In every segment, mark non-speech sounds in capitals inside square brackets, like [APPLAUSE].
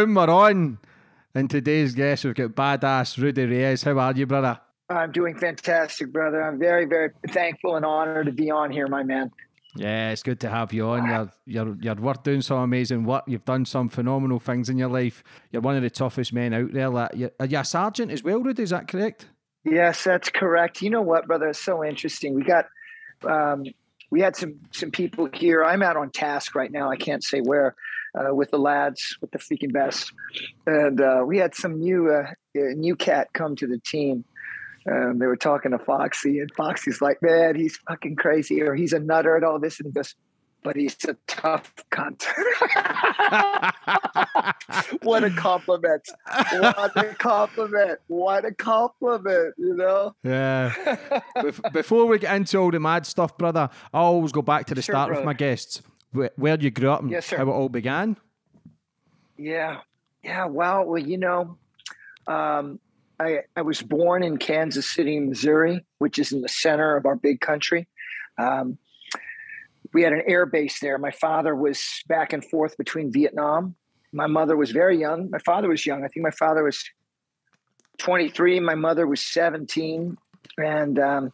Boom, we're on. And today's guest, we've got badass Rudy Reyes. How are you, brother? I'm doing fantastic, brother. I'm very, very thankful and honored to be on here, my man. Yeah, it's good to have you on. You're you're you're worth doing some amazing work. You've done some phenomenal things in your life. You're one of the toughest men out there. Like, you're, are you a sergeant as well, Rudy? Is that correct? Yes, that's correct. You know what, brother? It's so interesting. We got um, we had some some people here. I'm out on task right now. I can't say where uh, with the lads with the freaking best, and uh, we had some new uh, new cat come to the team. Um, they were talking to Foxy, and Foxy's like, "Man, he's fucking crazy, or he's a nutter and all this," and he goes. But he's a tough cunt. [LAUGHS] what a compliment! What a compliment! What a compliment! You know. Yeah. [LAUGHS] Bef- Before we get into all the mad stuff, brother, I always go back to the Sure, start with my guests. Where, where you grew up and Yes, how it all began. Yeah, yeah. Well, well, you know, um, I I was born in Kansas City, Missouri, which is in the center of our big country. Um, we had an air base there. My father was back and forth between Vietnam. My mother was very young. My father was young. I think my father was 23. My mother was 17. And um,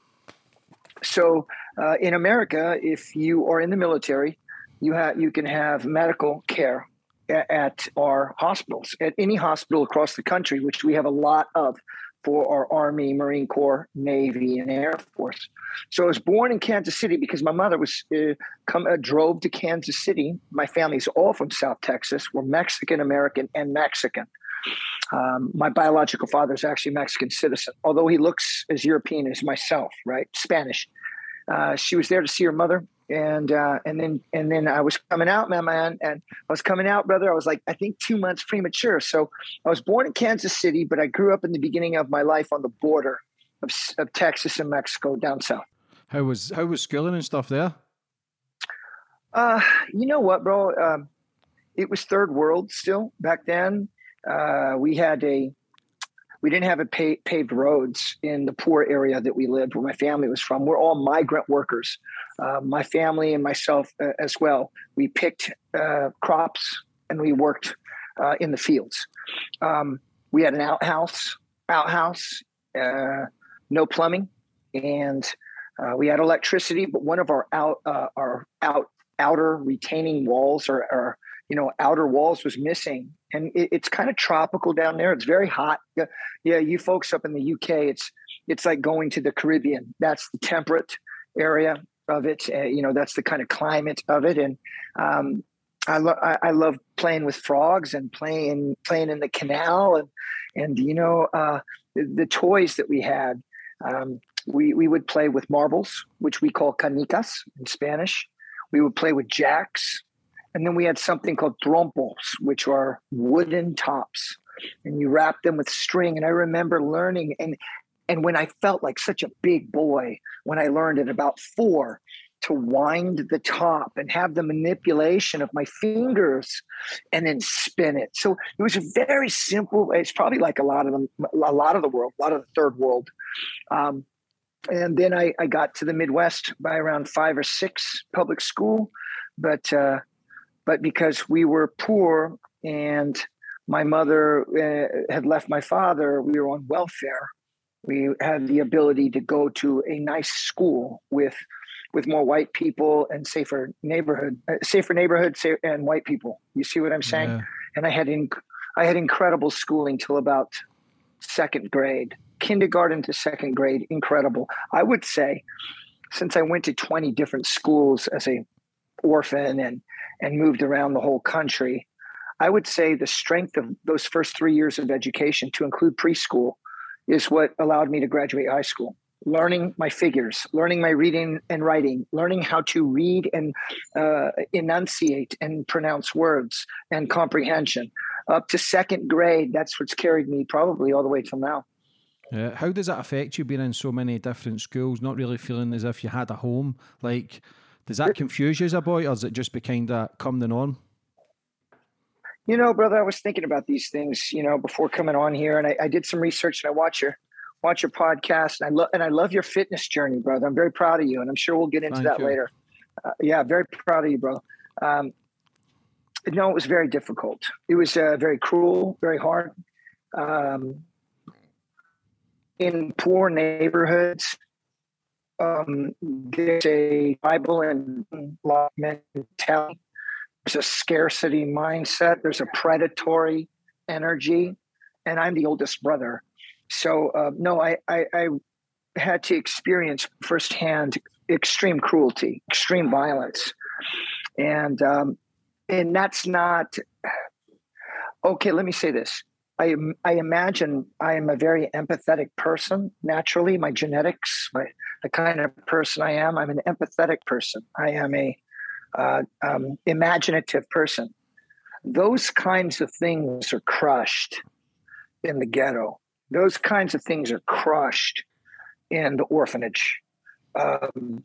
so uh, in America, if you are in the military, you have you can have medical care a- at our hospitals, at any hospital across the country, which we have a lot of for our Army, Marine Corps, Navy, and Air Force. So I was born in Kansas City because my mother was uh, come uh, drove to Kansas City. My family's all from South Texas. We're Mexican American and Mexican. Um, my biological father is actually Mexican citizen, although he looks as European as myself, right? Spanish. Uh, she was there to see her mother, and uh, and then and then I was coming out, my man, and I was coming out, brother. I was like, I think two months premature. So I was born in Kansas City, but I grew up in the beginning of my life on the border of, of Texas and Mexico, down south. How was how was schooling and stuff there? Uh, you know what, bro? Um, it was third world still back then. Uh, we had a, we didn't have a pa- paved roads in the poor area that we lived, where my family was from. We're all migrant workers. Uh, my family and myself uh, as well. We picked uh, crops and we worked uh, in the fields. Um, we had an outhouse, outhouse, uh, no plumbing, and uh, we had electricity. But one of our out, our out outer retaining walls or, or you know outer walls was missing and it, it's kind of tropical down there it's very hot yeah, yeah you folks up in the uk it's it's like going to the caribbean that's the temperate area of it uh, you know that's the kind of climate of it. And um, I, lo- I, I love playing with frogs and playing playing in the canal. And and you know uh, the, the toys that we had um, we, we would play with marbles which we call canicas in spanish. We would play with jacks. And then we had something called trompos, which are wooden tops, and you wrap them with string. And I remember learning, and and when I felt like such a big boy when I learned at about four to wind the top and have the manipulation of my fingers and then spin it. So it was a very simple. It's probably like a lot of them, a lot of the world, a lot of the third world. Um, and then I, I got to the Midwest by around five or six public school, but uh, but because we were poor and my mother uh, had left my father, we were on welfare. We had the ability to go to a nice school with with more white people and safer neighborhood, uh, safer neighborhood, and white people. You see what I'm saying? Yeah. And I had inc- I had incredible schooling till about second grade, kindergarten to second grade. Incredible. I would say, since I went to 20 different schools as a orphan and and moved around the whole country, I would say the strength of those first three years of education, to include preschool, is what allowed me to graduate high school. Learning my figures, learning my reading and writing, learning how to read and uh, enunciate and pronounce words and comprehension. Up to second grade, that's what's carried me probably all the way till now. Yeah. How does that affect you being in so many different schools, not really feeling as if you had a home? Like, does that confuse you as a boy, or is it just be kind of come the norm? You know, brother, I was thinking about these things, you know, before coming on here, and I, I did some research and I watch your watch your podcast, and I love and I love your fitness journey, brother. I'm very proud of you, and I'm sure we'll get into Thank that you. later. Uh, yeah, very proud of you, bro. Um, no, it was very difficult. It was uh, very cruel, very hard. Um, in poor neighborhoods, um, there's a Bible and law mentality there's a scarcity mindset, there's a predatory energy, and I'm the oldest brother. So, uh, no, I, I, I had to experience firsthand extreme cruelty, extreme violence. And, um, and that's not okay. Let me say this. I, I imagine I am a very empathetic person naturally. My genetics, my the kind of person I am, I'm an empathetic person. I am a uh, um, imaginative person. Those kinds of things are crushed in the ghetto. Those kinds of things are crushed in the orphanage, um,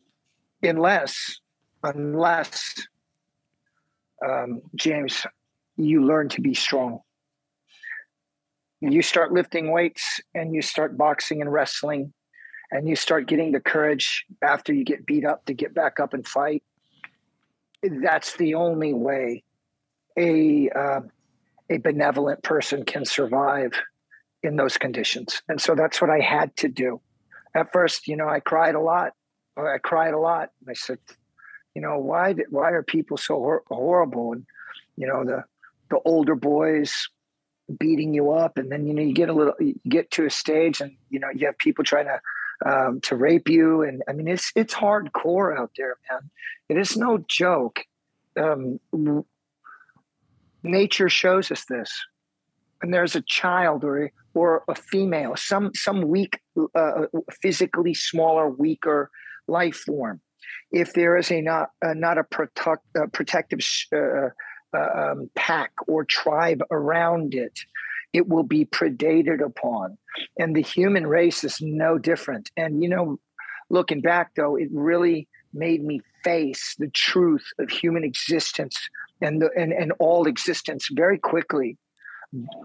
unless unless um, James, you learn to be strong. You start lifting weights and you start boxing and wrestling, and you start getting the courage after you get beat up to get back up and fight that's the only way a uh, a benevolent person can survive in those conditions. And so that's what I had to do. At first, you know, I cried a lot. I cried a lot. I said, you know, why did, why are people so hor- horrible? And you know, the the older boys beating you up, and then you know you get a little, you get to a stage, and you know you have people trying to um, to rape you. And I mean, it's it's hardcore out there, man. It is no joke. Um, nature shows us this. And there's a child or or a female, some some weak, uh, physically smaller, weaker life form. If there is a not uh, not a protect, uh, protective uh, uh, um, pack or tribe around it, it will be predated upon. And the human race is no different. And, you know, looking back, though, it really made me face the truth of human existence and, the, and, and all existence very quickly.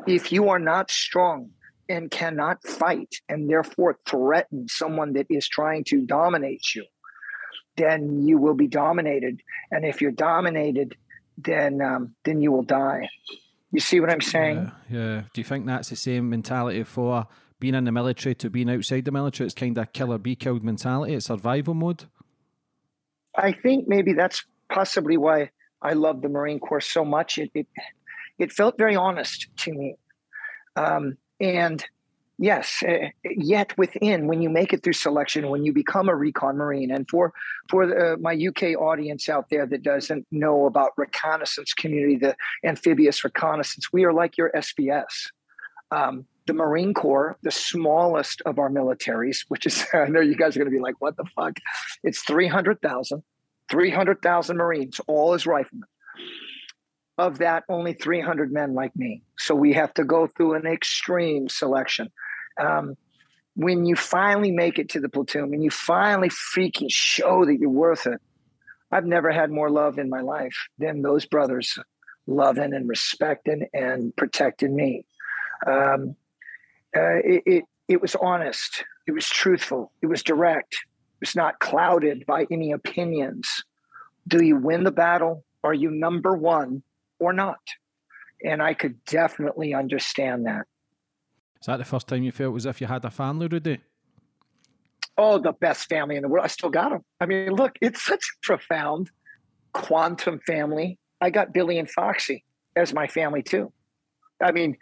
If you are not strong and cannot fight and therefore threaten someone that is trying to dominate you, then you will be dominated. And if you're dominated, then um, then you will die. You see what I'm saying? Yeah, yeah. Do you think that's the same mentality for being in the military to being outside the military? It's kind of killer be killed mentality. It's survival mode. I think maybe that's possibly why I love the Marine Corps so much. It it, it felt very honest to me, um, and yes uh, yet within when you make it through selection when you become a recon marine and for for the, uh, my uk audience out there that doesn't know about reconnaissance community the amphibious reconnaissance we are like your sbs um, the marine corps the smallest of our militaries which is [LAUGHS] i know you guys are going to be like what the fuck? It's 300000 300000 marines all as riflemen. Of that only 300 men like me. So we have to go through an extreme selection um, when you finally make it to the platoon, when you finally freaking show that you're worth it, I've never had more love in my life than those brothers loving and respecting and protecting me. Um, uh, it, it, it was honest. It was truthful. It was direct. It was not clouded by any opinions. Do you win the battle? Are you number one or not? And I could definitely understand that. That the first time you felt as if you had a family, Rudy? Oh, the best family in the world. I still got them. I mean, look, it's such a profound quantum family. I got Billy and Foxy as my family too. I mean,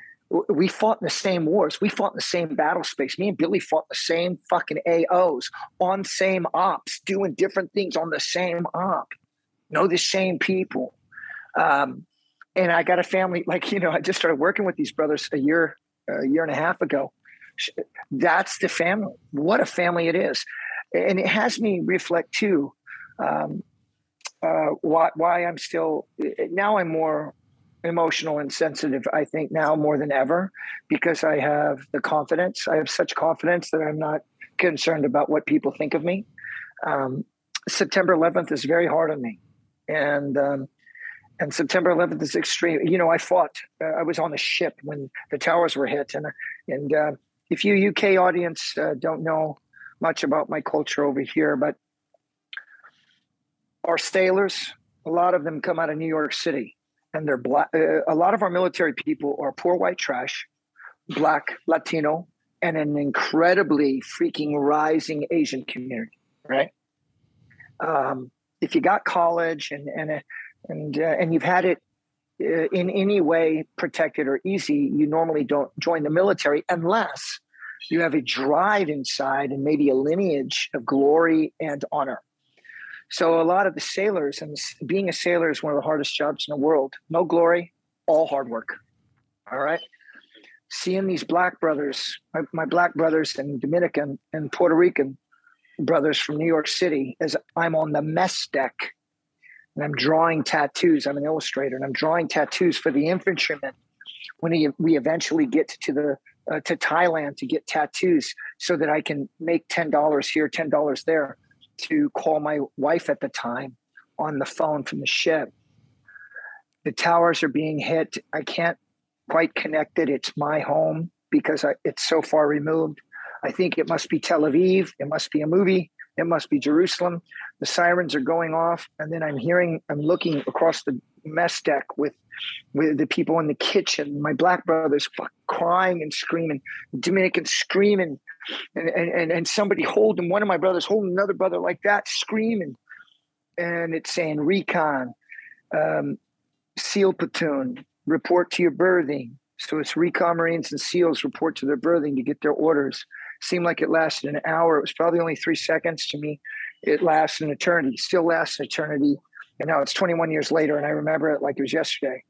we fought in the same wars. We fought in the same battle space. Me and Billy fought the same fucking AOs on same ops, doing different things on the same op. Know the same people. Um, and I got a family like you know I just started working with these brothers a year a year and a half ago. That's the family. What a family it is, and it has me reflect too. Um, uh, why why I'm still now I'm more emotional and sensitive. I think now more than ever because I have the confidence. I have such confidence that I'm not concerned about what people think of me. Um, September 11th is very hard on me, and um, and September 11th is extreme. You know, I fought. Uh, I was on a ship when the towers were hit, and and uh, if you UK audience uh, don't know much about my culture over here, but our sailors, a lot of them come out of New York City, and they're black. Uh, a lot of our military people are poor white trash, black, Latino, and an incredibly freaking rising Asian community. Right. Um, if you got college and and and uh, and you've had it uh, in any way protected or easy, you normally don't join the military unless you have a drive inside and maybe a lineage of glory and honor. So a lot of the sailors, and being a sailor is one of the hardest jobs in the world. No glory, all hard work. All right. Seeing these black brothers, my, my black brothers and Dominican and Puerto Rican brothers from New York City, as I'm on the mess deck and I'm drawing tattoos. I'm an illustrator, and I'm drawing tattoos for the infantrymen when we eventually get to the uh, to Thailand to get tattoos, so that I can make ten dollars here, ten dollars there, to call my wife at the time on the phone from the ship. The towers are being hit. I can't quite connect it. It's my home because I, it's so far removed. I think it must be Tel Aviv. It must be a movie. It must be Jerusalem. The sirens are going off, and then I'm hearing, I'm looking across the mess deck with with the people in the kitchen. My black brothers crying and screaming, Dominican screaming, and, and and somebody holding one of my brothers holding another brother like that, screaming, and it's saying recon, um, SEAL platoon, report to your berthing. So it's recon Marines and SEALs report to their berthing to get their orders seemed like it lasted an hour. It was probably only three seconds to me. It lasts an eternity, still lasts an eternity. And now it's 21 years later, and I remember it like it was yesterday.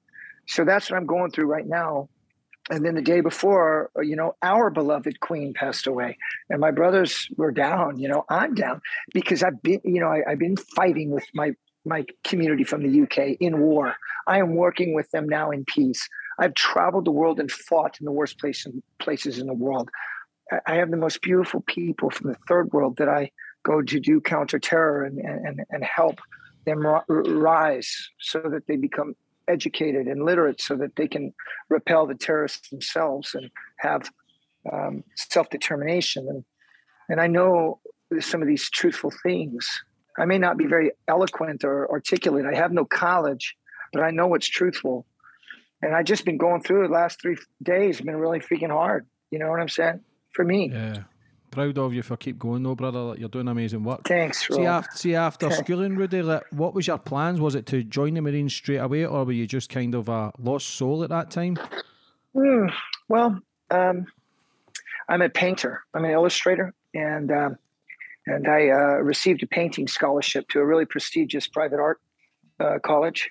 So that's what I'm going through right now. And then the day before, uh, you know, our beloved queen passed away, and my brothers were down. You know, I'm down because I've been, you know, I, I've been fighting with my my community from the UK in war. I am working with them now in peace. I've traveled the world and fought in the worst place, places in the world. I have the most beautiful people from the third world that I go to do counterterror and, and, and help them rise so that they become educated and literate so that they can repel the terrorists themselves and have um, self-determination and and I know some of these truthful things. I may not be very eloquent or articulate. I have no college, but I know what's truthful. And I just been going through the last three days. Been really freaking hard. You know what I'm saying? For me. Yeah. Proud of you for keep going though, brother. You're doing amazing work. Thanks, Rob. See after, see after schooling, Rudy, like, what was your plans? Was it to join the Marines straight away, or were you just kind of a lost soul at that time? Mm, well, um, I'm a painter. I'm an illustrator, and um, and I uh, received a painting scholarship to a really prestigious private art uh, college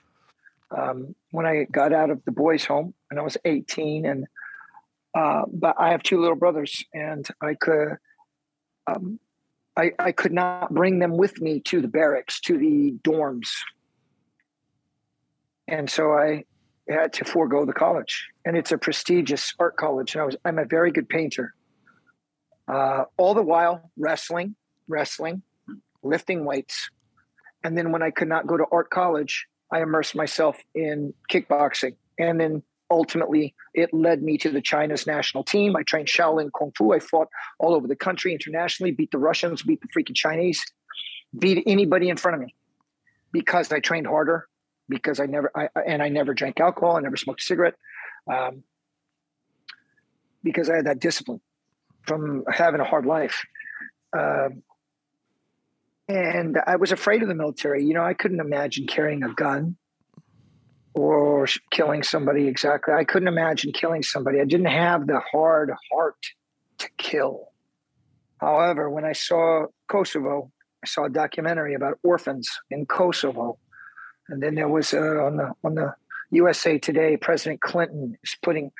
um, when I got out of the boys' home, and I was 18, and uh, but I have two little brothers, and I could, um, I, I could not bring them with me to the barracks, to the dorms, and so I had to forego the college. And it's a prestigious art college, and I was I'm a very good painter. Uh, all the while wrestling, wrestling, lifting weights, and then when I could not go to art college, I immersed myself in kickboxing, and then ultimately it led me to the China's national team. I trained Shaolin Kung Fu. I fought all over the country internationally, beat the Russians, beat the freaking Chinese, beat anybody in front of me because I trained harder, because I never, I, and I never drank alcohol. I never smoked a cigarette um, because I had that discipline from having a hard life. Um, and I was afraid of the military. You know, I couldn't imagine carrying a gun or killing somebody exactly. I couldn't imagine killing somebody. I didn't have the hard heart to kill. However, when I saw Kosovo, I saw a documentary about orphans in Kosovo, and then there was uh, on the on the USA Today, President Clinton is putting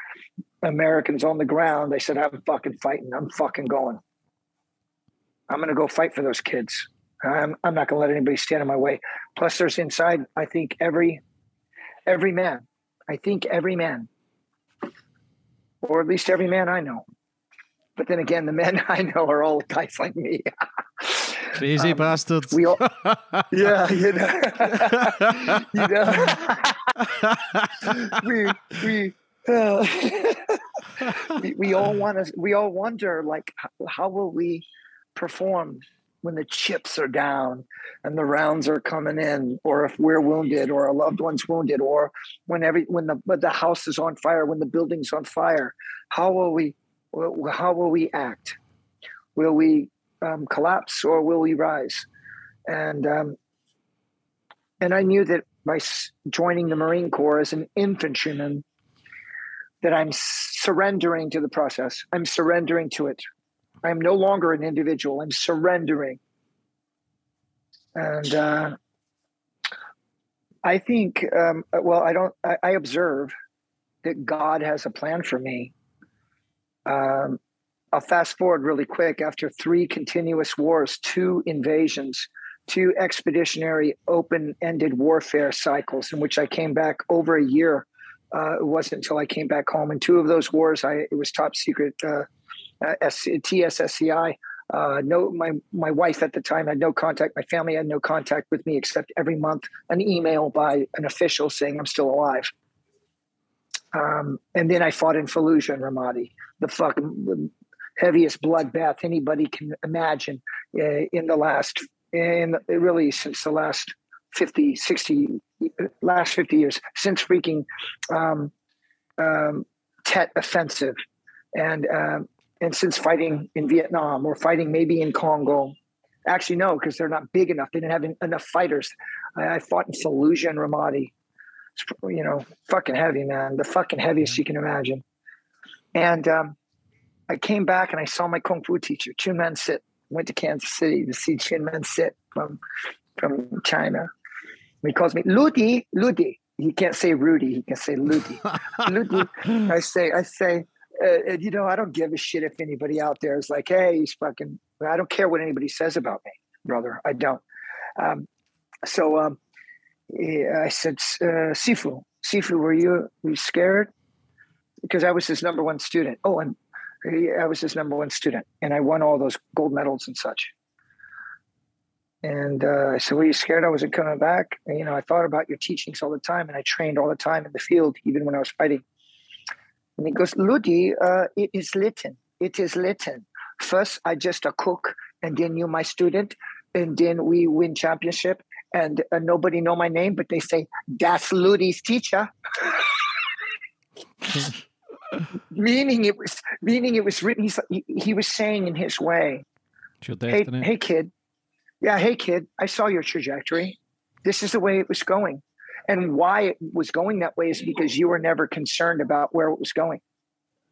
Americans on the ground. They said, I'm fucking fighting. I'm fucking going. I'm going to go fight for those kids. I'm, I'm not going to let anybody stand in my way. Plus, there's inside, I think, every every man. I think every man, or at least every man I know. But then again, the men [LAUGHS] I know are all guys like me. [LAUGHS] Crazy um, bastards. We all, [LAUGHS] yeah, you know, you know, we we, uh, we we all want to. We all wonder, like, how, how will we perform when the chips are down and the rounds are coming in, or if we're wounded, or a loved one's wounded, or when every when the when the house is on fire, when the building's on fire, how will we how will we act? Will we um, collapse or will we rise? And um, and I knew that by joining the Marine Corps as an infantryman, that I'm surrendering to the process. I'm surrendering to it. I'm no longer an individual. I'm surrendering. And uh, I think, um, well, I don't. I, I, observe that God has a plan for me. Um, I'll fast forward really quick. After three continuous wars, two invasions, two expeditionary open-ended warfare cycles, in which I came back over a year. Uh, it wasn't until I came back home. In two of those wars, I it was top secret uh, uh, TSSCI. Uh, no, my my wife at the time had no contact. My family had no contact with me except every month an email by an official saying I'm still alive. Um, and then I fought in Fallujah and Ramadi, the fucking heaviest bloodbath anybody can imagine uh, in the last, in really since the last 50, 60, last 50 years, since freaking um, um, Tet offensive. And, um, and since fighting in Vietnam or fighting maybe in Congo, actually no, because they're not big enough. They didn't have enough fighters. I, I fought in Fallujah and Ramadi. It's, you know, fucking heavy, man. The fucking heaviest you can imagine. And um, I came back and I saw my kung fu teacher, Chun Man Sit. Went to Kansas City to see Chun Man Sit from from China. He calls me Ludi, Ludi. He can't say Rudy. He can say Ludi. Ludi. [LAUGHS] I say, I say, uh, you know, I don't give a shit if anybody out there is like, hey, he's fucking. I don't care what anybody says about me, brother. I don't. Um, so um, I said, uh, Sifu, Sifu, were you, were you scared? Because I was his number one student. Oh, and I was his number one student, and I won all those gold medals and such. And uh, I said, "Were you scared I wasn't coming back?" And, you know, I thought about your teachings all the time, and I trained all the time in the field, even when I was fighting. And he goes, "Ludi, uh, it is litten. It is litten. First, I just a cook, and then you my student, and then we win championship, and uh, nobody know my name, but they say that's Ludi's teacher." [LAUGHS] meaning it was meaning it was written. He's, he, he was saying in his way, "Hey, hey, kid, yeah, hey, kid, I saw your trajectory. This is the way it was going, and why it was going that way is because you were never concerned about where it was going.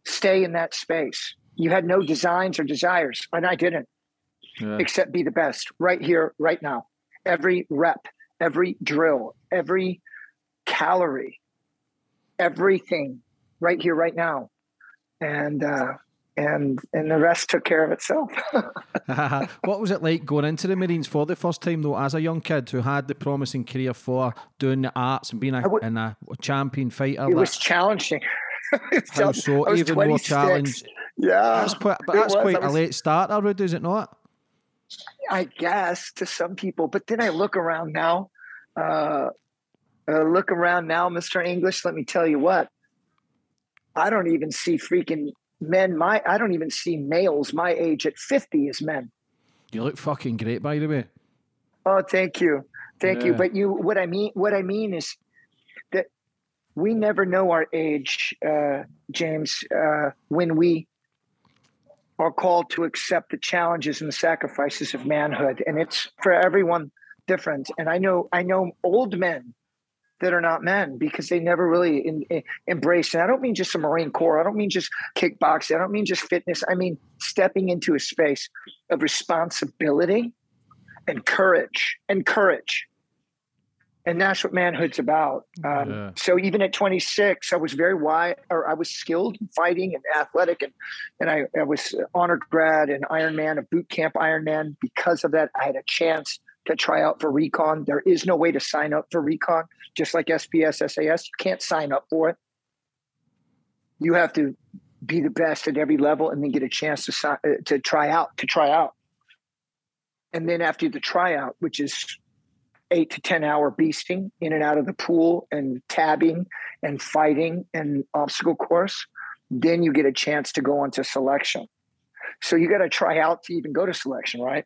Stay in that space. You had no designs or desires, and I didn't, yeah. except be the best right here, right now. Every rep, every drill, every calorie, everything right here, right now, and uh, and and the rest took care of itself. [LAUGHS] [LAUGHS] what was it like going into the Marines for the first time though, as a young kid who had the promising career for doing the arts and being a, and a champion fighter? It was challenging. [LAUGHS] How so? Even 26. more challenge. Yeah, that's quite, but that's quite was, a late start, Would is it not? I guess to some people, but then I look around now. Uh, uh, look around now, Mr. English. Let me tell you what I don't even see freaking men my I don't even see males my age at 50 as men. You look fucking great by the way. Oh, thank you. Thank yeah. you. But you what I mean what I mean is that we never know our age, uh, James, uh, when we are called to accept the challenges and the sacrifices of manhood. And it's for everyone different. And I know I know old men that are not men because they never really in, in, embrace. And I don't mean just the Marine Corps. I don't mean just kickboxing. I don't mean just fitness. I mean stepping into a space of responsibility and courage and courage and that's what manhood's about. Um, yeah. So even at 26, I was very wide, or I was skilled in fighting and athletic, and and I, I was honored grad and Ironman, a boot camp Ironman. Because of that, I had a chance to try out for recon. There is no way to sign up for recon, just like SBS, SAS. You can't sign up for it. You have to be the best at every level, and then get a chance to uh, to try out to try out. And then after the tryout, which is eight to 10 hour beasting in and out of the pool and tabbing and fighting and obstacle course, then you get a chance to go on to selection. So you got to try out to even go to selection, right?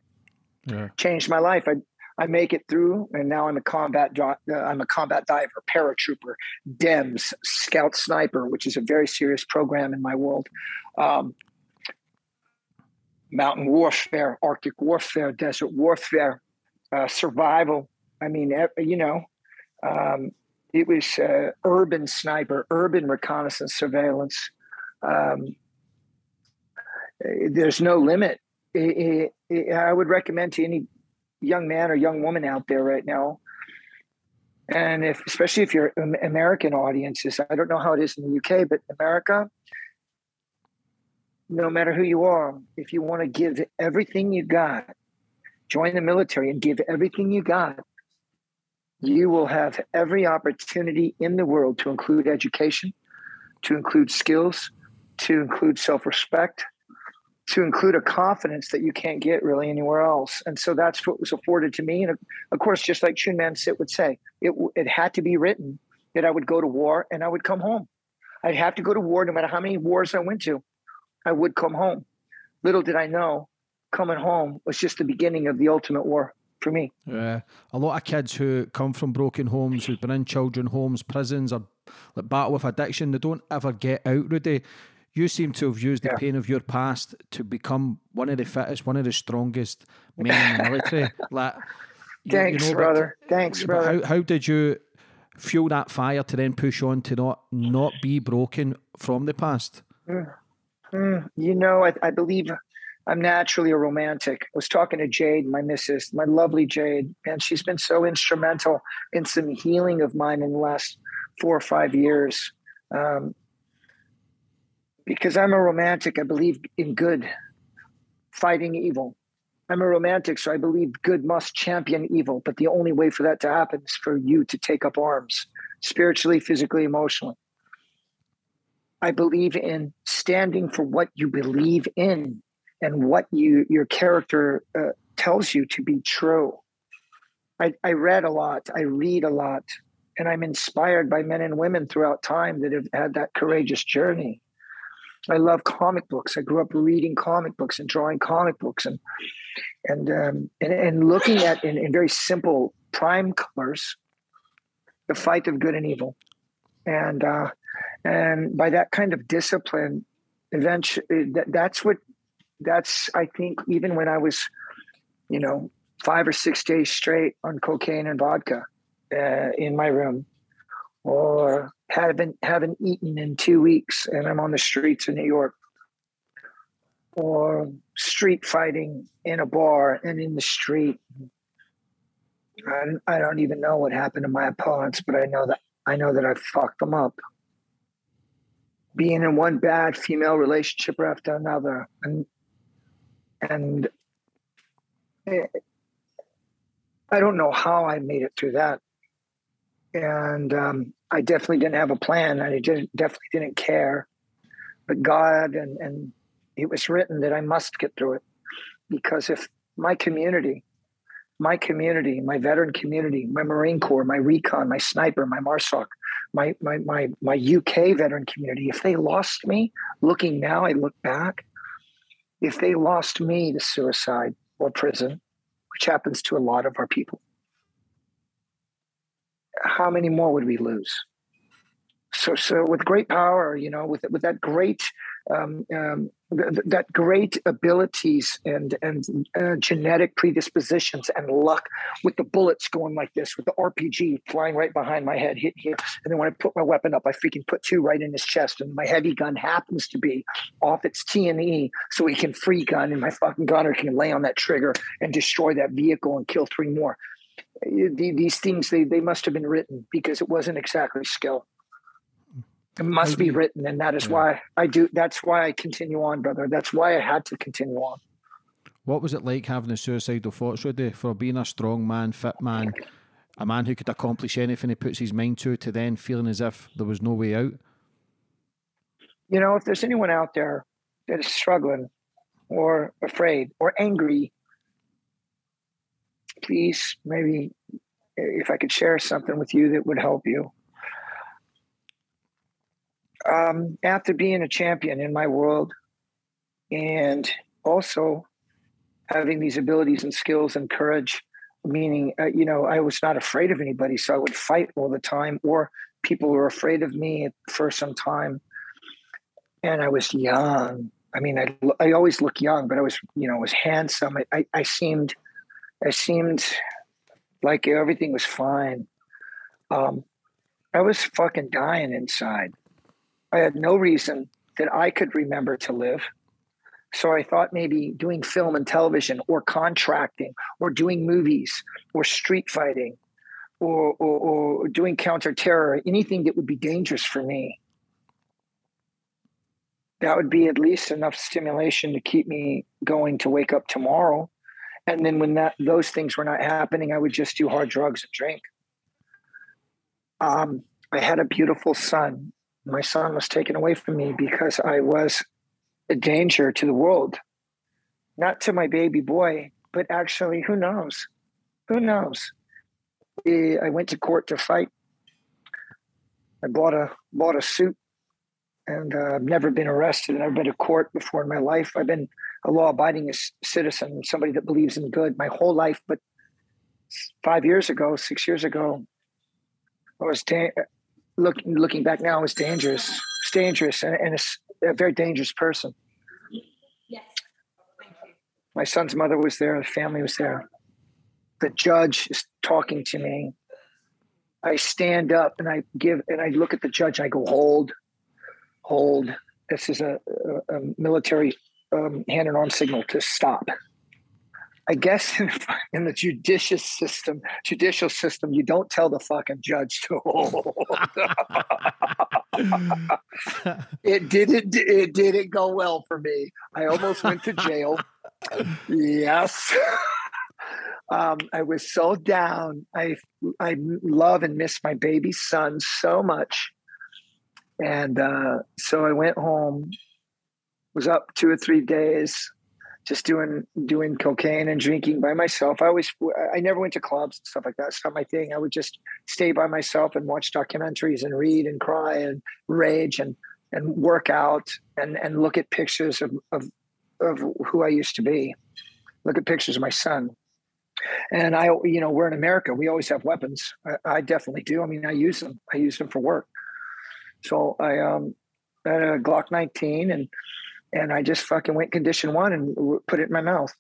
Yeah. Changed my life. I, I make it through, and now I'm a combat. Uh, I'm a combat diver, paratrooper, DEMS, scout sniper, which is a very serious program in my world. Um, mountain warfare, Arctic warfare, desert warfare, uh, survival, I mean, you know, um, it was uh, urban sniper, urban reconnaissance surveillance. Um, there's no limit. It, it, I would recommend to any young man or young woman out there right now, and if especially if you're American audiences, I don't know how it is in the UK, but America, no matter who you are, if you want to give everything you got, join the military and give everything you got you will have every opportunity in the world to include education, to include skills, to include self respect, to include a confidence that you can't get really anywhere else. And so that's what was afforded to me. And of course, just like Chun Man Sit would say, it, it had to be written that I would go to war and I would come home. I'd have to go to war no matter how many wars I went to. I would come home. Little did I know, coming home was just the beginning of the ultimate war for me. Yeah, a lot of kids who come from broken homes, who've been in children homes, prisons, or like battle with addiction, they don't ever get out. Rudy, you seem to have used the yeah. pain of your past to become one of the fittest, one of the strongest men in the military. [LAUGHS] Like, thanks, you know, brother. But, thanks, brother. How, how did you fuel that fire to then push on to not not be broken from the past? Mm. Mm. You know, I, I believe I'm naturally a romantic. I was talking to Jade, my missus, my lovely Jade, and she's been so instrumental in some healing of mine in the last four or five years. Um, because I'm a romantic, I believe in good, fighting evil. I'm a romantic, so I believe good must champion evil. But the only way for that to happen is for you to take up arms, spiritually, physically, emotionally. I believe in standing for what you believe in and what you your character uh, tells you to be true. I, I read a lot. I read a lot, and I'm inspired by men and women throughout time that have had that courageous journey. I love comic books. I grew up reading comic books and drawing comic books and and um, and, and looking at in, in very simple prime colors the fight of good and evil, and uh, and by that kind of discipline, eventually that, that's what that's I think even when I was, you know, five or six days straight on cocaine and vodka uh, in my room, or haven't haven't eaten in two weeks and I'm on the streets of New York, or street fighting in a bar and in the street. I, I don't even know what happened to my opponents, but I know that I know that I fucked them up being in one bad female relationship after another and and I don't know how I made it through that. And um, I definitely didn't have a plan. I didn't, definitely didn't care. But God and, and it was written that I must get through it because if my community, my community, my veteran community, my Marine Corps, my recon, my sniper, my MARSOC, my, my, my, my UK veteran community, if they lost me, looking now, I look back, if they lost me to suicide or prison, which happens to a lot of our people, how many more would we lose? So, so with great power, you know, with with that great um, um, th- that great abilities and and uh, genetic predispositions and luck with the bullets going like this, with the RPG flying right behind my head, hit here, and then when I put my weapon up, I freaking put two right in his chest, and my heavy gun happens to be off its T and E, so he can free gun, and my fucking gunner can lay on that trigger and destroy that vehicle and kill three more. Eh, these things they, they must have been written because it wasn't exactly skill. It must be written and that is yeah. why i do that's why i continue on brother. That's why i had to continue on. What was it like having the suicidal thoughts Rudy, for being a strong man fit man a man who could accomplish anything he puts his mind to to then feeling as if there was no way out? You know if there's anyone out there that is struggling or afraid or angry please maybe if I could share something with you that would help you. Um, after being a champion in my world and also having these abilities and skills and courage, meaning, uh, you know, I was not afraid of anybody, so I would fight all the time, or people were afraid of me for some time. And I was young. I mean, I, I always look young, but I was, you know, was handsome. I, I, I seemed it seemed like everything was fine. Um, I was fucking dying inside. I had no reason that I could remember to live. So I thought maybe doing film and television or contracting or doing movies or street fighting or, or, or doing counterterror, anything that would be dangerous for me. That would be at least enough stimulation to keep me going to wake up tomorrow. And then when that those things were not happening, I would just do hard drugs and drink. Um, I had a beautiful son. My son was taken away from me because I was a danger to the world, not to my baby boy, but actually, who knows? Who knows? I went to court to fight. I bought a bought a suit, and uh, I've never been arrested. And I've been to court before in my life. I've been a law abiding citizen, somebody that believes in good my whole life. But five years ago, six years ago, I was da- look, looking back now, I was dangerous. It's dangerous and, and a, a, very dangerous person. Yes. My son's mother was there, the family was there. The judge is talking to me. I stand up and I give and I look at the judge. I go, hold, hold. This is a, a, a military um, hand and arm signal to stop. I guess in, [LAUGHS] in, the judicious system, judicial system, you don't tell the fucking judge to hold. [LAUGHS] it didn't. It didn't go well for me. I almost went to jail. yes. [LAUGHS] Um, I was so down. I I love and miss my baby son so much, and uh, so I went home was up two or three days just doing doing cocaine and drinking by myself. I always I never went to clubs and stuff like that. It's not my thing. I would just stay by myself and watch documentaries and read and cry and rage and and work out and and look at pictures of of of who I used to be. Look at pictures of my son. And I, you know, we're in America. We always have weapons. I, I definitely do. I mean, I use them. I use them for work. So I um, had a Glock 19 and and I just fucking went condition one and put it in my mouth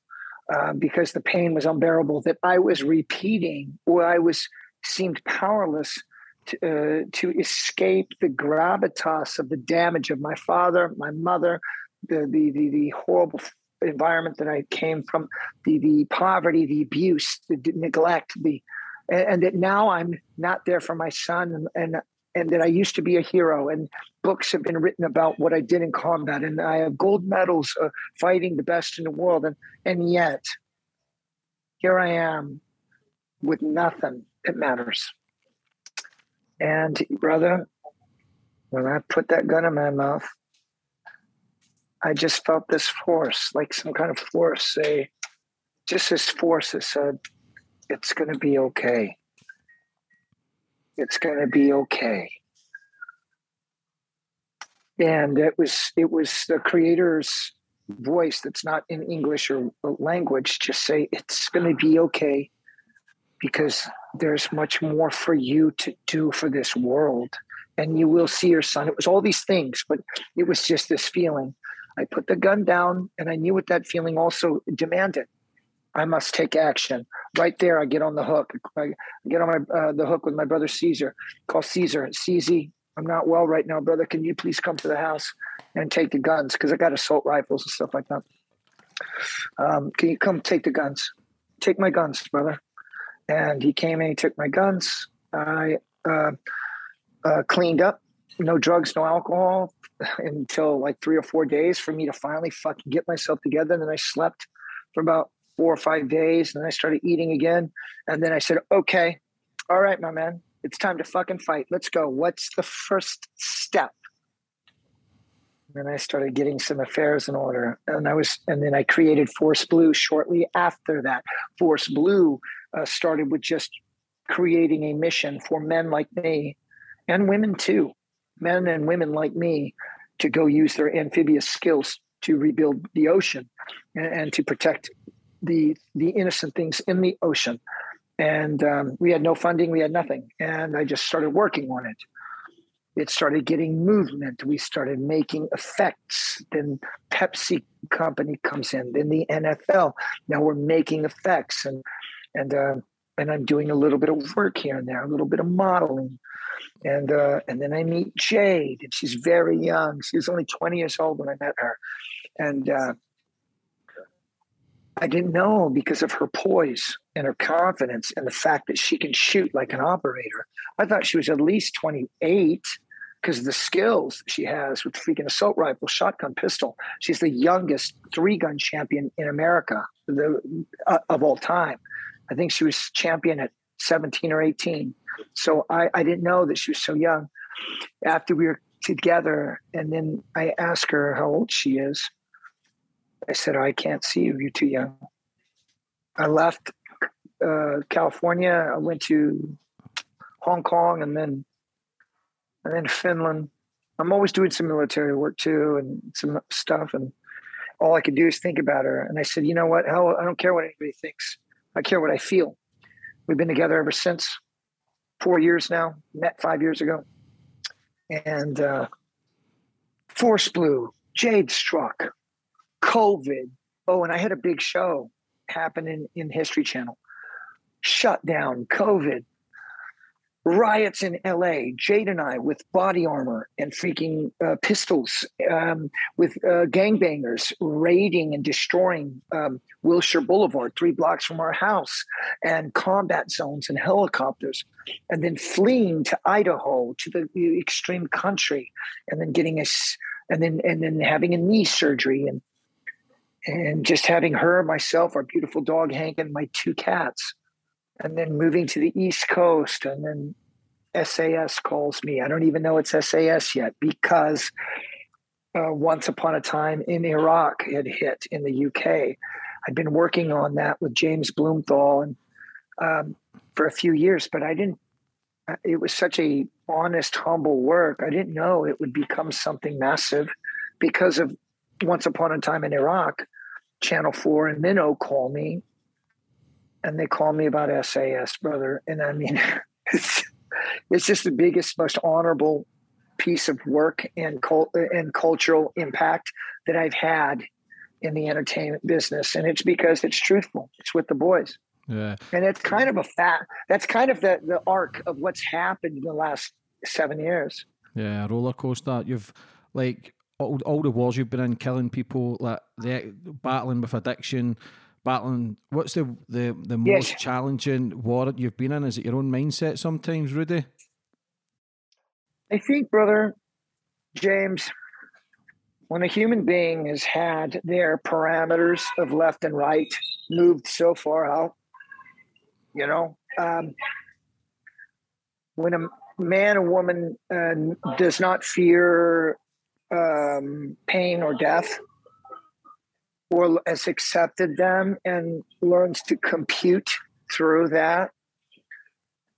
uh, because the pain was unbearable. That I was repeating, or I was seemed powerless to, uh, to escape the gravitas of the damage of my father, my mother, the the the, the horrible environment that I came from, the the poverty, the abuse, the neglect, the and, and that now I'm not there for my son, and, and and that I used to be a hero. And books have been written about what I did in combat, and I have gold medals uh, fighting the best in the world. And and yet, here I am with nothing that matters. And brother, when I put that gun in my mouth, I just felt this force, like some kind of force, say, just this force that said, "It's going to be okay." It's going to be okay. And it was it was the creator's voice that's not in English or language just say it's going to be okay because there's much more for you to do for this world. And you will see your son. It was all these things but it was just this feeling. I put the gun down and i knew what that feeling also demanded I must take action. Right there, I get on the hook. I get on my uh, the hook with my brother Caesar. Call Caesar. CZ, I'm not well right now, brother. Can you please come to the house and take the guns? Because I got assault rifles and stuff like that. Um, can you come take the guns? Take my guns, brother. and he came and he took my guns. I uh, uh, cleaned up, no drugs, no alcohol, until like three or four days for me to finally fucking get myself together. And then I slept for about four or five days, and then I started eating again. And then I said, "Okay, all right, my man, it's time to fucking fight. Let's go. What's the first step?" And I started getting some affairs in order, and I was, and then I created Force Blue shortly after that. Force Blue uh, started with just creating a mission for men like me and women too, men and women like me, to go use their amphibious skills to rebuild the ocean and, and to protect the the innocent things in the ocean. And um, we had no funding, we had nothing, and I just started working on it. It started getting movement. We started making effects. Then Pepsi company comes in. Then the NFL. Now we're making effects, and and uh, and I'm doing a little bit of work here and there, a little bit of modeling, and uh, and then I meet Jade, and she's very young. She was only 20 years old when I met her, and uh, I didn't know because of her poise and her confidence and the fact that she can shoot like an operator. I thought she was at least 28 because of the skills she has with freaking assault rifle, shotgun, pistol. She's the youngest three gun champion in America the, uh, of all time. I think she was champion at 17 or 18. So I, I didn't know that she was so young. After we were together, and then I asked her how old she is. I said, I can't see you. You're too young. I left uh, California. I went to Hong Kong and then and then Finland. I'm always doing some military work too and some stuff. And all I could do is think about her. And I said, you know what? Hell, I don't care what anybody thinks. I care what I feel. We've been together ever since four years now, met five years ago. And uh, Force Blue, Jade struck, COVID. Oh, and I had a big show happening in History Channel. Shut down, COVID, riots in LA, Jade and I with body armor and freaking uh, pistols, um, with uh, gangbangers raiding and destroying um, Wilshire Boulevard, three blocks from our house, and combat zones and helicopters, and then fleeing to Idaho to the extreme country, and then getting us, and then and then having a knee surgery and and just having her, myself, our beautiful dog Hank, and my two cats and then moving to the East Coast, and then SAS calls me. I don't even know it's SAS yet because uh, once upon a time in Iraq had hit in the UK. I'd been working on that with James Blumenthal and um, for a few years, but I didn't. Uh, it was such a honest, humble work. I didn't know it would become something massive because of once upon a time in Iraq. Channel Four and Minnow call me and they call me about SAS, brother. And I mean, [LAUGHS] it's, it's just the biggest, most honorable piece of work and cult- and cultural impact that I've had in the entertainment business, and it's because it's truthful. It's with the boys. Yeah, and it's kind of a fact. That's kind of the the arc of what's happened in the last seven years. Yeah, roller coaster. You've like all, all the wars you've been in, killing people, like the battling with addiction, battling. What's the the the most yes. challenging war you've been in? Is it your own mindset sometimes, Rudy? I think, brother James, when a human being has had their parameters of left and right moved so far out, you know, um, when a man or woman uh, does not fear um, pain or death, or has accepted them and learns to compute through that,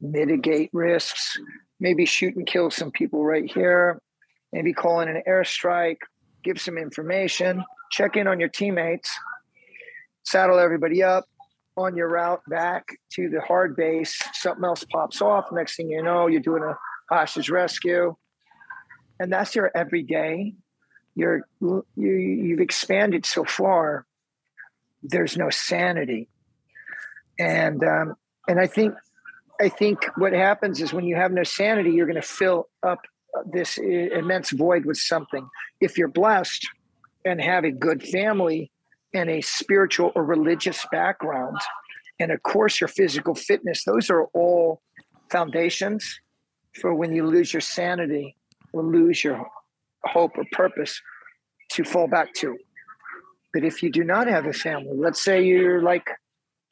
mitigate risks, maybe shoot and kill some people right here, maybe call in an airstrike, give some information, check in on your teammates, saddle everybody up on your route back to the hard base. Something else pops off. Next thing you know, you're doing a hostage rescue. And that's your everyday you're you, you've expanded so far. There's no sanity. And um, and i think i think what happens is when you have no sanity you're going to fill up this immense void with something. If you're blessed and have a good family and a spiritual or religious background and of course your physical fitness. Those are all foundations for when you lose your sanity or lose your hope or purpose to fall back to. But if you do not have a family, let's say you're like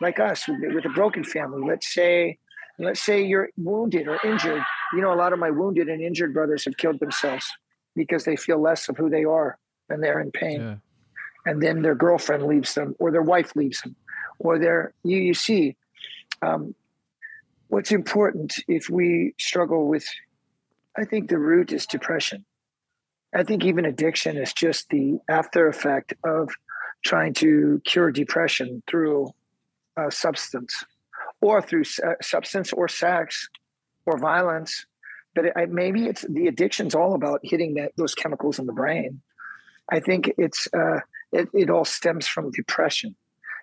like us with, with a broken family. Let's say let's say you're wounded or injured. You know, a lot of my wounded and injured brothers have killed themselves because they feel less of who they are and they're in pain. Yeah. And then their girlfriend leaves them or their wife leaves them or their you you see um, what's important if we struggle with I think the root is depression. I think even addiction is just the after effect of trying to cure depression through a substance or through substance or sex or violence. But it, maybe it's the addiction's all about hitting that those chemicals in the brain. I think it's uh, it, it all stems from depression,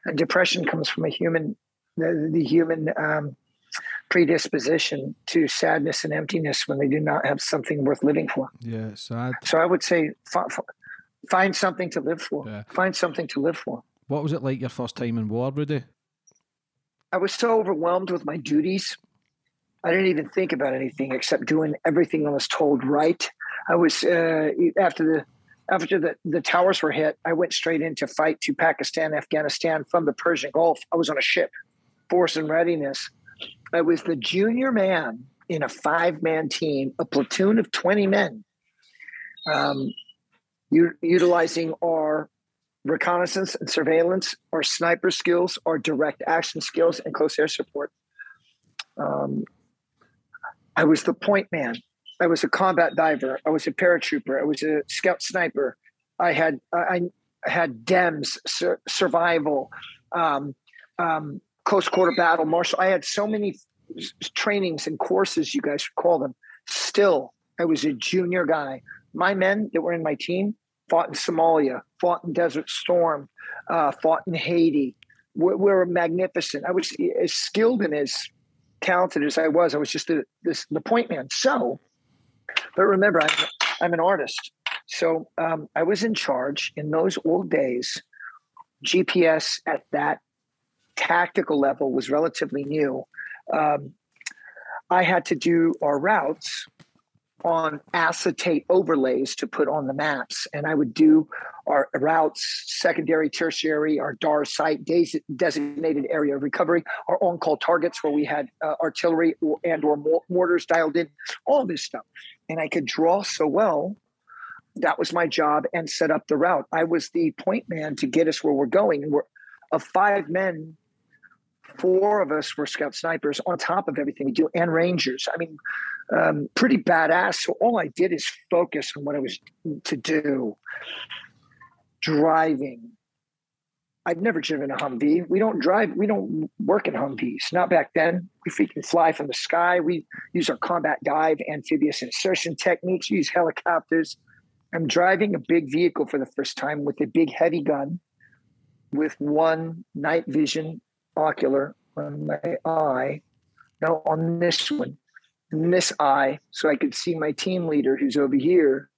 and depression comes from a human the, the human um, predisposition to sadness and emptiness when they do not have something worth living for. Yeah, sad. So I would say f- f- find something to live for. Yeah. Find something to live for. What was it like your first time in war, Rudy? I was so overwhelmed with my duties. I didn't even think about anything except doing everything I was told right. I was uh, after the after the, the towers were hit, I went straight into fight to Pakistan, Afghanistan from the Persian Gulf. I was on a ship, force and readiness. I was the junior man in a five man team, a platoon of 20 men, um, u- utilizing our reconnaissance and surveillance, our sniper skills, our direct action skills, and close air support. Um, I was the point man. I was a combat diver. I was a paratrooper. I was a scout sniper. I had I, had DEMS sur- survival, um, um, close quarter battle, martial. I had so many trainings and courses, you guys call them. Still, I was a junior guy. My men that were in my team fought in Somalia, fought in Desert Storm, uh, fought in Haiti. We, we were magnificent. I was as skilled and as talented as I was. I was just the, this, the point man. So, but remember, I'm, I'm an artist. So um, I was in charge in those old days. GPS at that tactical level was relatively new. Um, I had to do our routes on acetate overlays to put on the maps. And I would do our routes, secondary, tertiary, our DAR site, designated area of recovery, our on-call targets where we had uh, artillery and or mortars dialed in, all this stuff. And I could draw so well. That was my job and set up the route. I was the point man to get us where we're going. And we're of five men four of us were scout snipers on top of everything we do and rangers. I mean um, pretty badass. So all i did is focus on what i was to do. Driving. I've never driven a humvee. We don't drive we don't work in humvees. Not back then. We can fly from the sky. We use our combat dive amphibious insertion techniques. We use helicopters. I'm driving a big vehicle for the first time with a big heavy gun with one night vision ocular on my eye. No, on this one, in this eye, so I could see my team leader who's over here,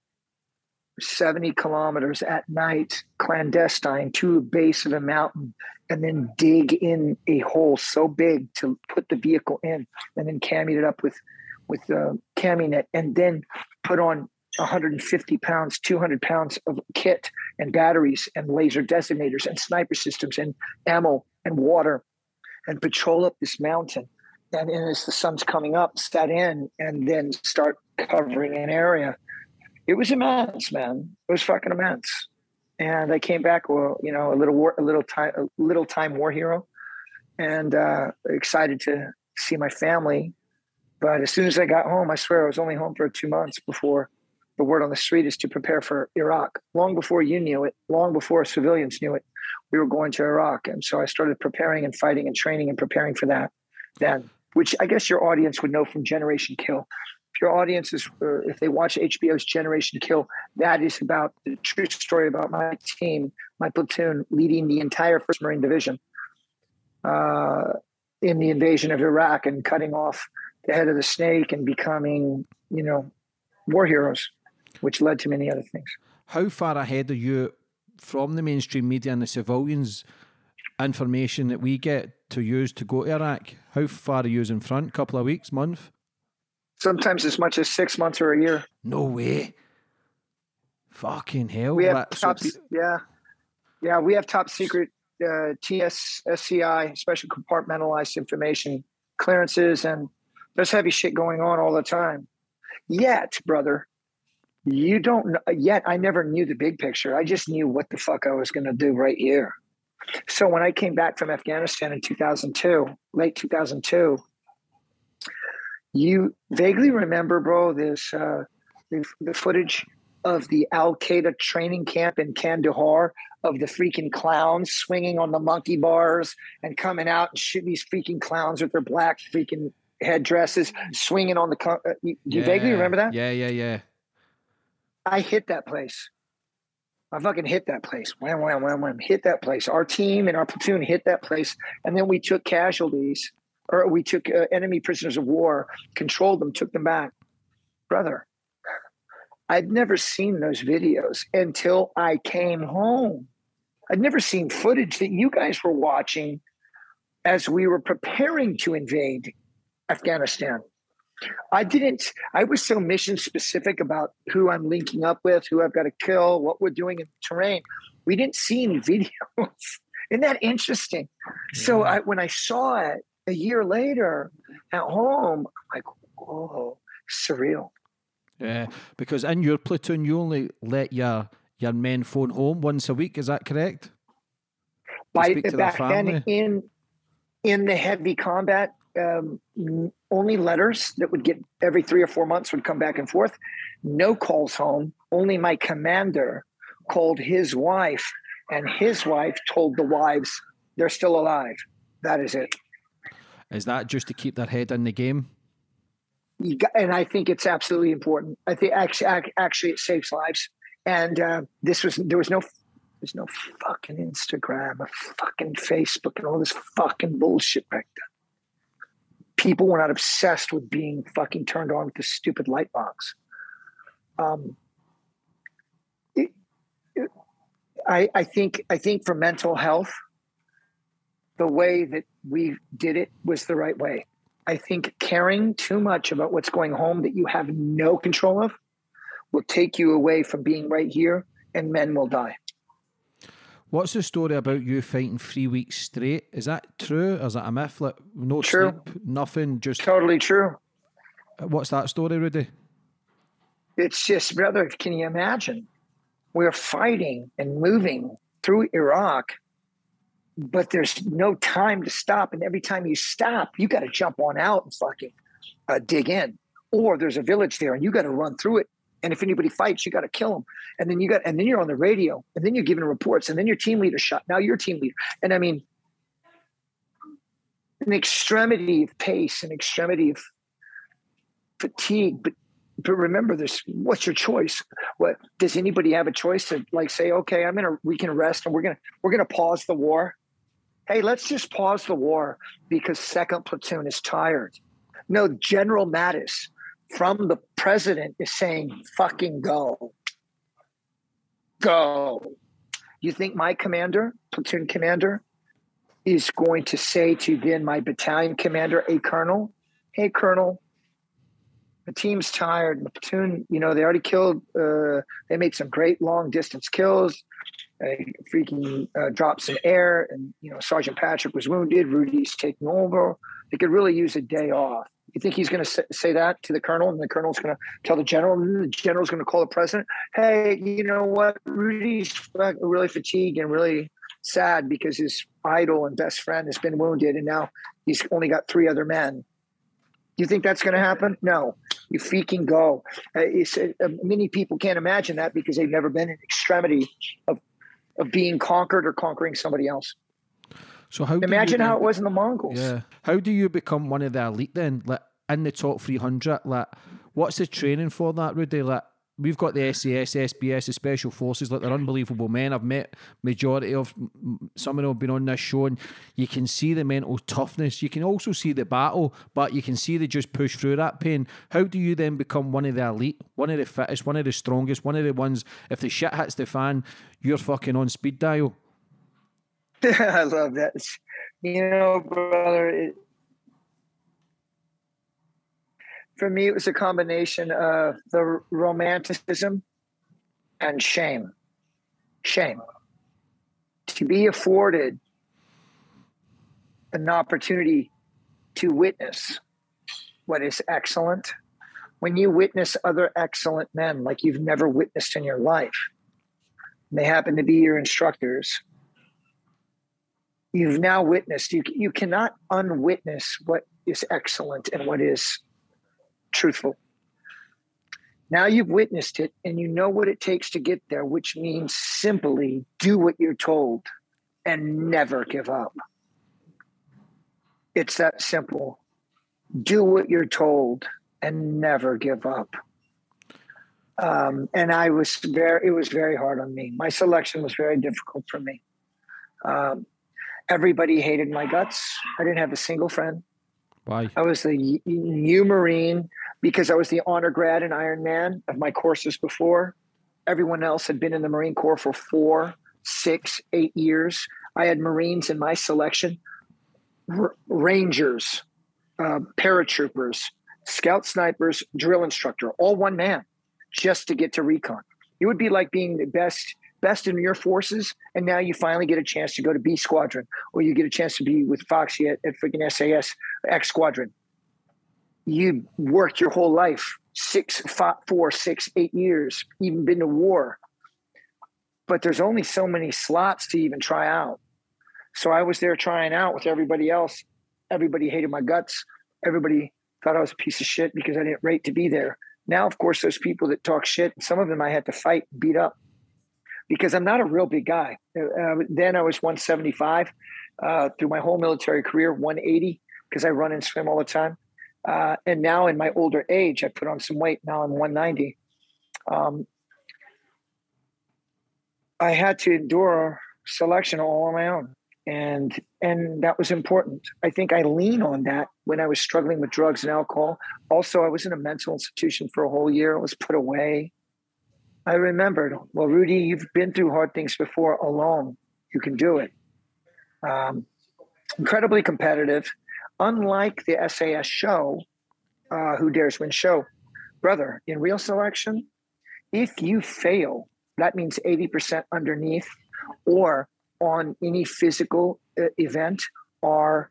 70 kilometers at night, clandestine to a base of a mountain, and then dig in a hole so big to put the vehicle in, and then cami it up with with the cami net, and then put on 150 pounds, 200 pounds of kit and batteries and laser designators and sniper systems and ammo and water and patrol up this mountain. And, and as the sun's coming up, set in and then start covering an area. It was immense, man. It was fucking immense. And I came back, well, you know, a little war, a little time, a little time war hero, and uh, excited to see my family. But as soon as I got home, I swear I was only home for two months before the word on the street is to prepare for Iraq. Long before you knew it, long before civilians knew it, we were going to Iraq. And so I started preparing and fighting and training and preparing for that then, which I guess your audience would know from Generation Kill. If your audience is, uh, if they watch HBO's Generation Kill, that is about the true story about my team, my platoon leading the entire 1st Marine Division uh, in the invasion of Iraq and cutting off the head of the snake and becoming, you know, war heroes which led to many other things. How far ahead are you from the mainstream media and the civilians information that we get to use to go to Iraq? How far are you in front? Couple of weeks, month? Sometimes as much as six months or a year. No way. Fucking hell. We have so top, pe- yeah, yeah. We have top secret uh, TSSCI, special compartmentalized information clearances, and there's heavy shit going on all the time. Yet, brother, you don't. Yet, I never knew the big picture. I just knew what the fuck I was going to do right here. So when I came back from Afghanistan in 2002, late 2002, you vaguely remember, bro, this uh, the, the footage of the Al Qaeda training camp in Kandahar of the freaking clowns swinging on the monkey bars and coming out and shooting these freaking clowns with their black freaking headdresses, swinging on the. co- Uh, you, do you vaguely remember that? Yeah, yeah, yeah. I hit that place. I fucking hit that place. Wham, wham, wham, wham. Hit that place. Our team and our platoon hit that place. And then we took casualties, or we took uh, enemy prisoners of war, controlled them, took them back. Brother, I'd never seen those videos until I came home. I'd never seen footage that you guys were watching as we were preparing to invade Afghanistan. I didn't, I was so mission specific about who I'm linking up with, who I've got to kill, what we're doing in the terrain. We didn't see any [LAUGHS] videos. Isn't that interesting? So I, when I saw it a year later at home, I'm like, whoa, surreal. Yeah, because in your platoon, you only let your your men phone home once a week. Is that correct? By, speak to their back then in in the heavy combat, um, only letters that would get every three or four months would come back and forth. No calls home. Only my commander called his wife, and his wife told the wives they're still alive. That is it. Is that just to keep their head in the game? You got, and I think it's absolutely important. I think actually, actually, it saves lives. And uh, this was there was no there's no fucking Instagram or fucking Facebook and all this fucking bullshit back then. People were not obsessed with being fucking turned on with this stupid light box. Um, I, I think I think for mental health, the way that we did it was the right way. I think caring too much about what's going home that you have no control of will take you away from being right here, and men will die. What's the story about you fighting three weeks straight? Is that true? Or is that a myth? Like no True. sleep, nothing, just Totally true. what's that story, Rudy? It's just, brother, can you imagine? We're fighting and moving through Iraq, but there's no time to stop. And every time you stop, you got to jump on out and fucking uh, dig in. Or there's a village there and you got to run through it. And if anybody fights, you got to kill them. And then you got, and then you're on the radio, and then you're giving reports, and then your team leader shot. Now you're team leader. And I mean, an extremity of pace, an extremity of fatigue. But but remember this: what's your choice? What does anybody have a choice to like say? Okay, I'm gonna we can rest, and we're gonna we're gonna pause the war. Hey, let's just pause the war because second platoon is tired. No, General Mattis from the president is saying, fucking go. Go. You think my commander, platoon commander, is going to say to then my battalion commander, a colonel, hey, colonel, the team's tired. The platoon, you know, they already killed, uh, they made some great long distance kills. Uh, freaking uh, dropped some air, and you know Sergeant Patrick was wounded. Rudy's taking over. They could really use a day off. You think he's going to say, that to the colonel, and the colonel's going to tell the general, and the general's going to call the president? Hey, you know what? Rudy's really fatigued and really sad because his idol and best friend has been wounded, and now he's only got three other men. Do you think that's going to happen? No. You freaking go. Uh, it's, uh, many people can't imagine that because they've never been in extremity of of being conquered or conquering somebody else. So how do you Imagine how it was in the Mongols. Yeah. How do you become one of the elite then? Like in the top three hundred? Like what's the training for that, Rudy? Like we've got the SAS, SBS, the Special Forces, like they're unbelievable men. I've met majority of some of them have been on this show, and you can see the mental toughness. You can also see the battle, but you can see they just push through that pain. How do you then become one of the elite, one of the fittest, one of the strongest, one of the ones? If the shit hits the fan, you're fucking on speed dial. [LAUGHS] I love that. You know, brother, it, for me, it was a combination of the romanticism and shame. Shame. To be afforded an opportunity to witness what is excellent, when you witness other excellent men like you've never witnessed in your life, they happen to be your instructors, you've now witnessed, you, you cannot unwitness what is excellent and what is truthful. Now you've witnessed it and you know what it takes to get there, which means simply do what you're told and never give up. It's that simple. Do what you're told and never give up. Um, and I was very, it was very hard on me. My selection was very difficult for me. Um, everybody hated my guts. I didn't have a single friend. Why? I was the new Marine because I was the honor grad in Ironman of my courses before. Everyone else had been in the Marine Corps for four, six, eight years. I had Marines in my selection, R- Rangers, uh, paratroopers, scout snipers, drill instructor, all one man, just to get to recon. It would be like being the best best in your forces, and now you finally get a chance to go to B Squadron, or you get a chance to be with Foxy at, at freaking SAS X Squadron you worked your whole life six, five, four, six, eight years, even been to war. But there's only so many slots to even try out. So I was there trying out with everybody else. Everybody hated my guts. Everybody thought I was a piece of shit because I didn't rate to be there. Now, of course, those people that talk shit, some of them I had to fight, beat up because I'm not a real big guy. Uh, then I was 175 uh, through my whole military career, 180 because I run and swim all the time. Uh, and now in my older age, I put on some weight. Now I'm 190. Um, I had to endure selection all on my own, and and that was important. I think I lean on that when I was struggling with drugs and alcohol. Also, I was in a mental institution for a whole year. I was put away. I remembered, well, Rudy, you've been through hard things before alone. You can do it. Um, incredibly competitive unlike the SAS show, uh, Who Dares Win show, brother, in real selection, if you fail, that means 80% underneath or on any physical uh, event or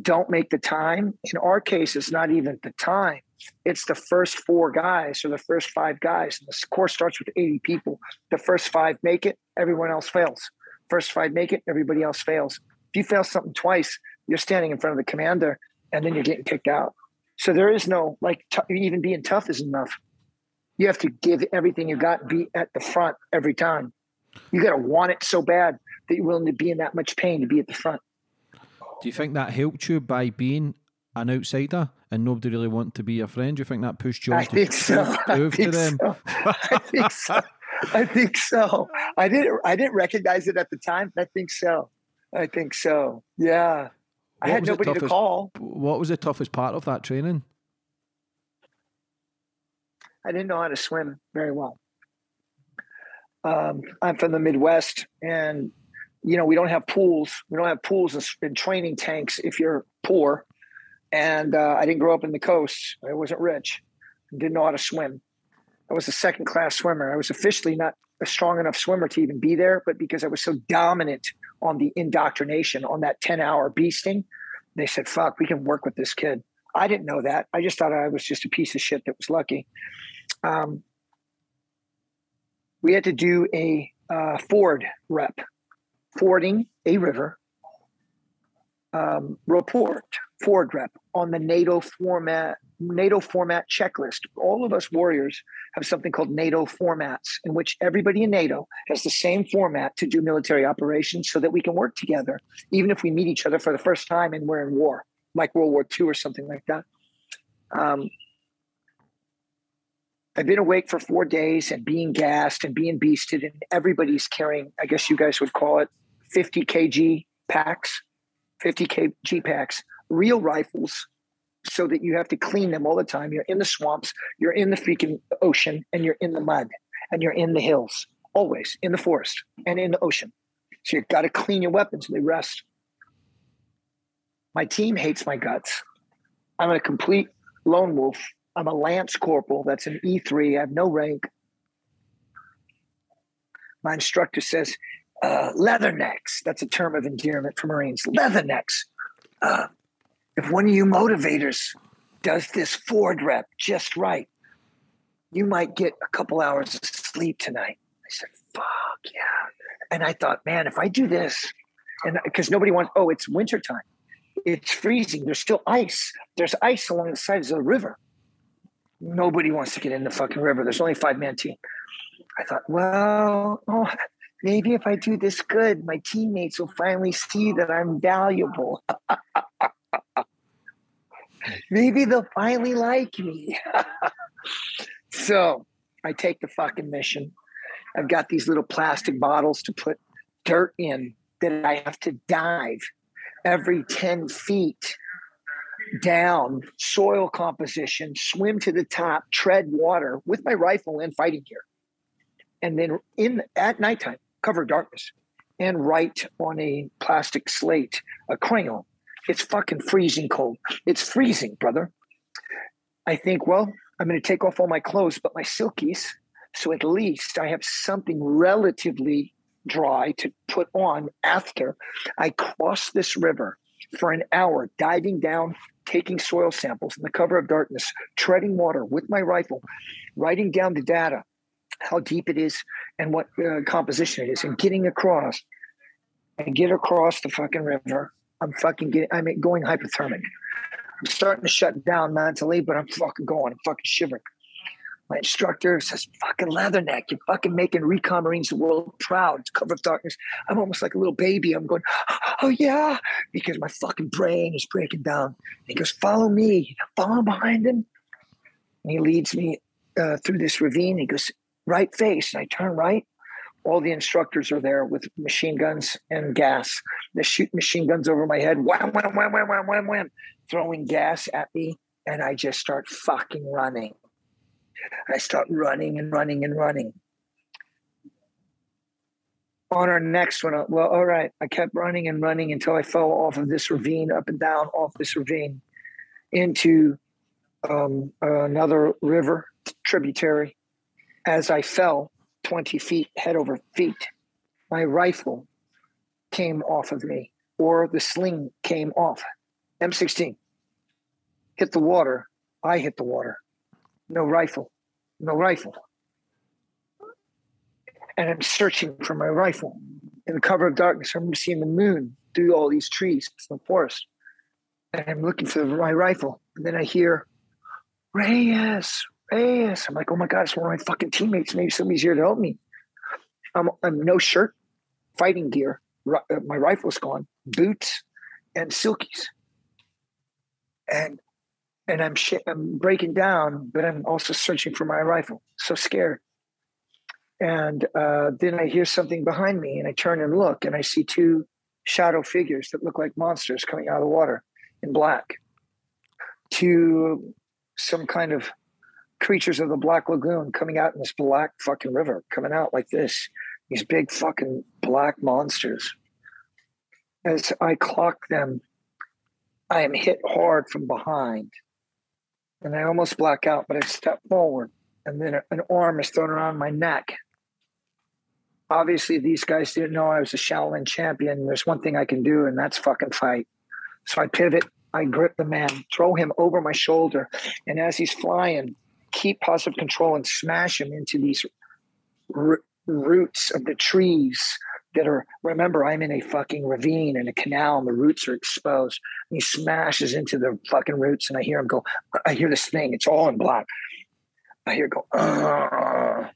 don't make the time. In our case, it's not even the time. It's the first four guys or the first five guys. And the course starts with 80 people. The first five make it, everyone else fails. First five make it, everybody else fails. If you fail something twice, you're standing in front of the commander and then you're getting kicked out. So there is no like t- even being tough is enough. You have to give everything you got, be at the front every time. You got to want it so bad that you're willing to be in that much pain to be at the front. Do you think that helped you by being an outsider and nobody really want to be your friend? Do you think that pushed you I to think so. I think? So. I think so. I think so. I didn't. I didn't recognize it at the time. I think so. I think so. Yeah. I had nobody toughest, to call. What was the toughest part of that training? I didn't know how to swim very well. Um, I'm from the Midwest, and you know we don't have pools. We don't have pools and, and training tanks if you're poor. And uh, I didn't grow up in the coast. I wasn't rich. Didn't know how to swim. I was a second class swimmer. I was officially not a strong enough swimmer to even be there, but because I was so dominant on the indoctrination on that 10 hour beasting, they said, fuck, we can work with this kid. I didn't know that. I just thought I was just a piece of shit that was lucky. Um, we had to do a uh, ford rep, fording a river um, report, rep on the NATO format NATO format checklist. All of us warriors have something called NATO formats, in which everybody in NATO has the same format to do military operations so that we can work together, even if we meet each other for the first time and we're in war, like World War II or something like that. Um, I've been awake for four days and being gassed and being beasted, and everybody's carrying, I guess you guys would call it 50 kg packs, 50 kg packs, real rifles so that you have to clean them all the time. You're in the swamps, you're in the freaking ocean, and you're in the mud, and you're in the hills, always in the forest and in the ocean. So you've got to clean your weapons they rest. My team hates my guts. I'm a complete lone wolf. I'm a lance corporal. That's an E3. I have no rank. My instructor says, uh, leathernecks. That's a term of endearment for Marines. Leathernecks. Uh, if one of you motivators does this Ford rep just right, you might get a couple hours of sleep tonight. I said, fuck yeah. And I thought, man, if I do this, and because nobody wants, oh, it's wintertime. It's freezing. There's still ice. There's ice along the sides of the river. Nobody wants to get in the fucking river. There's only five man team. I thought, well, oh, maybe if I do this good, my teammates will finally see that I'm valuable. [LAUGHS] maybe they'll finally like me. [LAUGHS] so I take the fucking mission. I've got these little plastic bottles to put dirt in that I have to dive every 10 feet down soil composition, swim to the top, tread water with my rifle and fighting gear. And then in at nighttime, cover darkness and write on a plastic slate, a crayon. It's fucking freezing cold. It's freezing, brother. I think, well, I'm going to take off all my clothes, but my silkies. So at least I have something relatively dry to put on after I cross this river for an hour, diving down, taking soil samples in the cover of darkness, treading water with my rifle, writing down the data, how deep it is, and what uh, composition it is, and getting across and get across the fucking river. I'm fucking getting, I'm going hypothermic. I'm starting to shut down mentally, but I'm fucking going. I'm fucking shivering. My instructor says, fucking Leatherneck, you're fucking making Recon Marines the world proud. It's cover of darkness. I'm almost like a little baby. I'm going, oh yeah, because my fucking brain is breaking down. he goes, follow me. Follow behind him. And he leads me uh, through this ravine. He goes, right face. And I turn right. All the instructors are there with machine guns and gas. They shoot machine guns over my head. Wham, wham, wham, wham, wham, wham, wham, throwing gas at me. And I just start fucking running. I start running and running and running. On our next one, well, all right, I kept running and running until I fell off of this ravine, up and down off this ravine into um, another river tributary. As I fell 20 feet head over feet, my rifle came off of me, or the sling came off. M16 hit the water. I hit the water no rifle, no rifle. And I'm searching for my rifle in the cover of darkness. I'm seeing the moon through all these trees in the forest. And I'm looking for my rifle. And then I hear, Reyes, Reyes. I'm like, oh my God, it's one of my fucking teammates. Maybe somebody's here to help me. I'm, I'm no shirt, fighting gear. Uh, my rifle's gone, boots, and silkies. And and I'm sh- I'm breaking down, but I'm also searching for my rifle. So scared. And uh, then I hear something behind me, and I turn and look, and I see two shadow figures that look like monsters coming out of the water in black. To some kind of creatures of the Black Lagoon coming out in this black fucking river, coming out like this. These big fucking black monsters. As I clock them, I am hit hard from behind and I almost black out, but I step forward, and then an arm is thrown around my neck. Obviously, these guys didn't know I was a Shaolin champion. There's one thing I can do, and that's fucking fight. So I pivot, I grip the man, throw him over my shoulder, and as he's flying, keep positive control and smash him into these r- roots of the trees that are remember i'm in a fucking ravine and a canal and the roots are exposed. And he smashes into the fucking roots and i hear him go i hear this thing it's all in black. I hear go Ugh.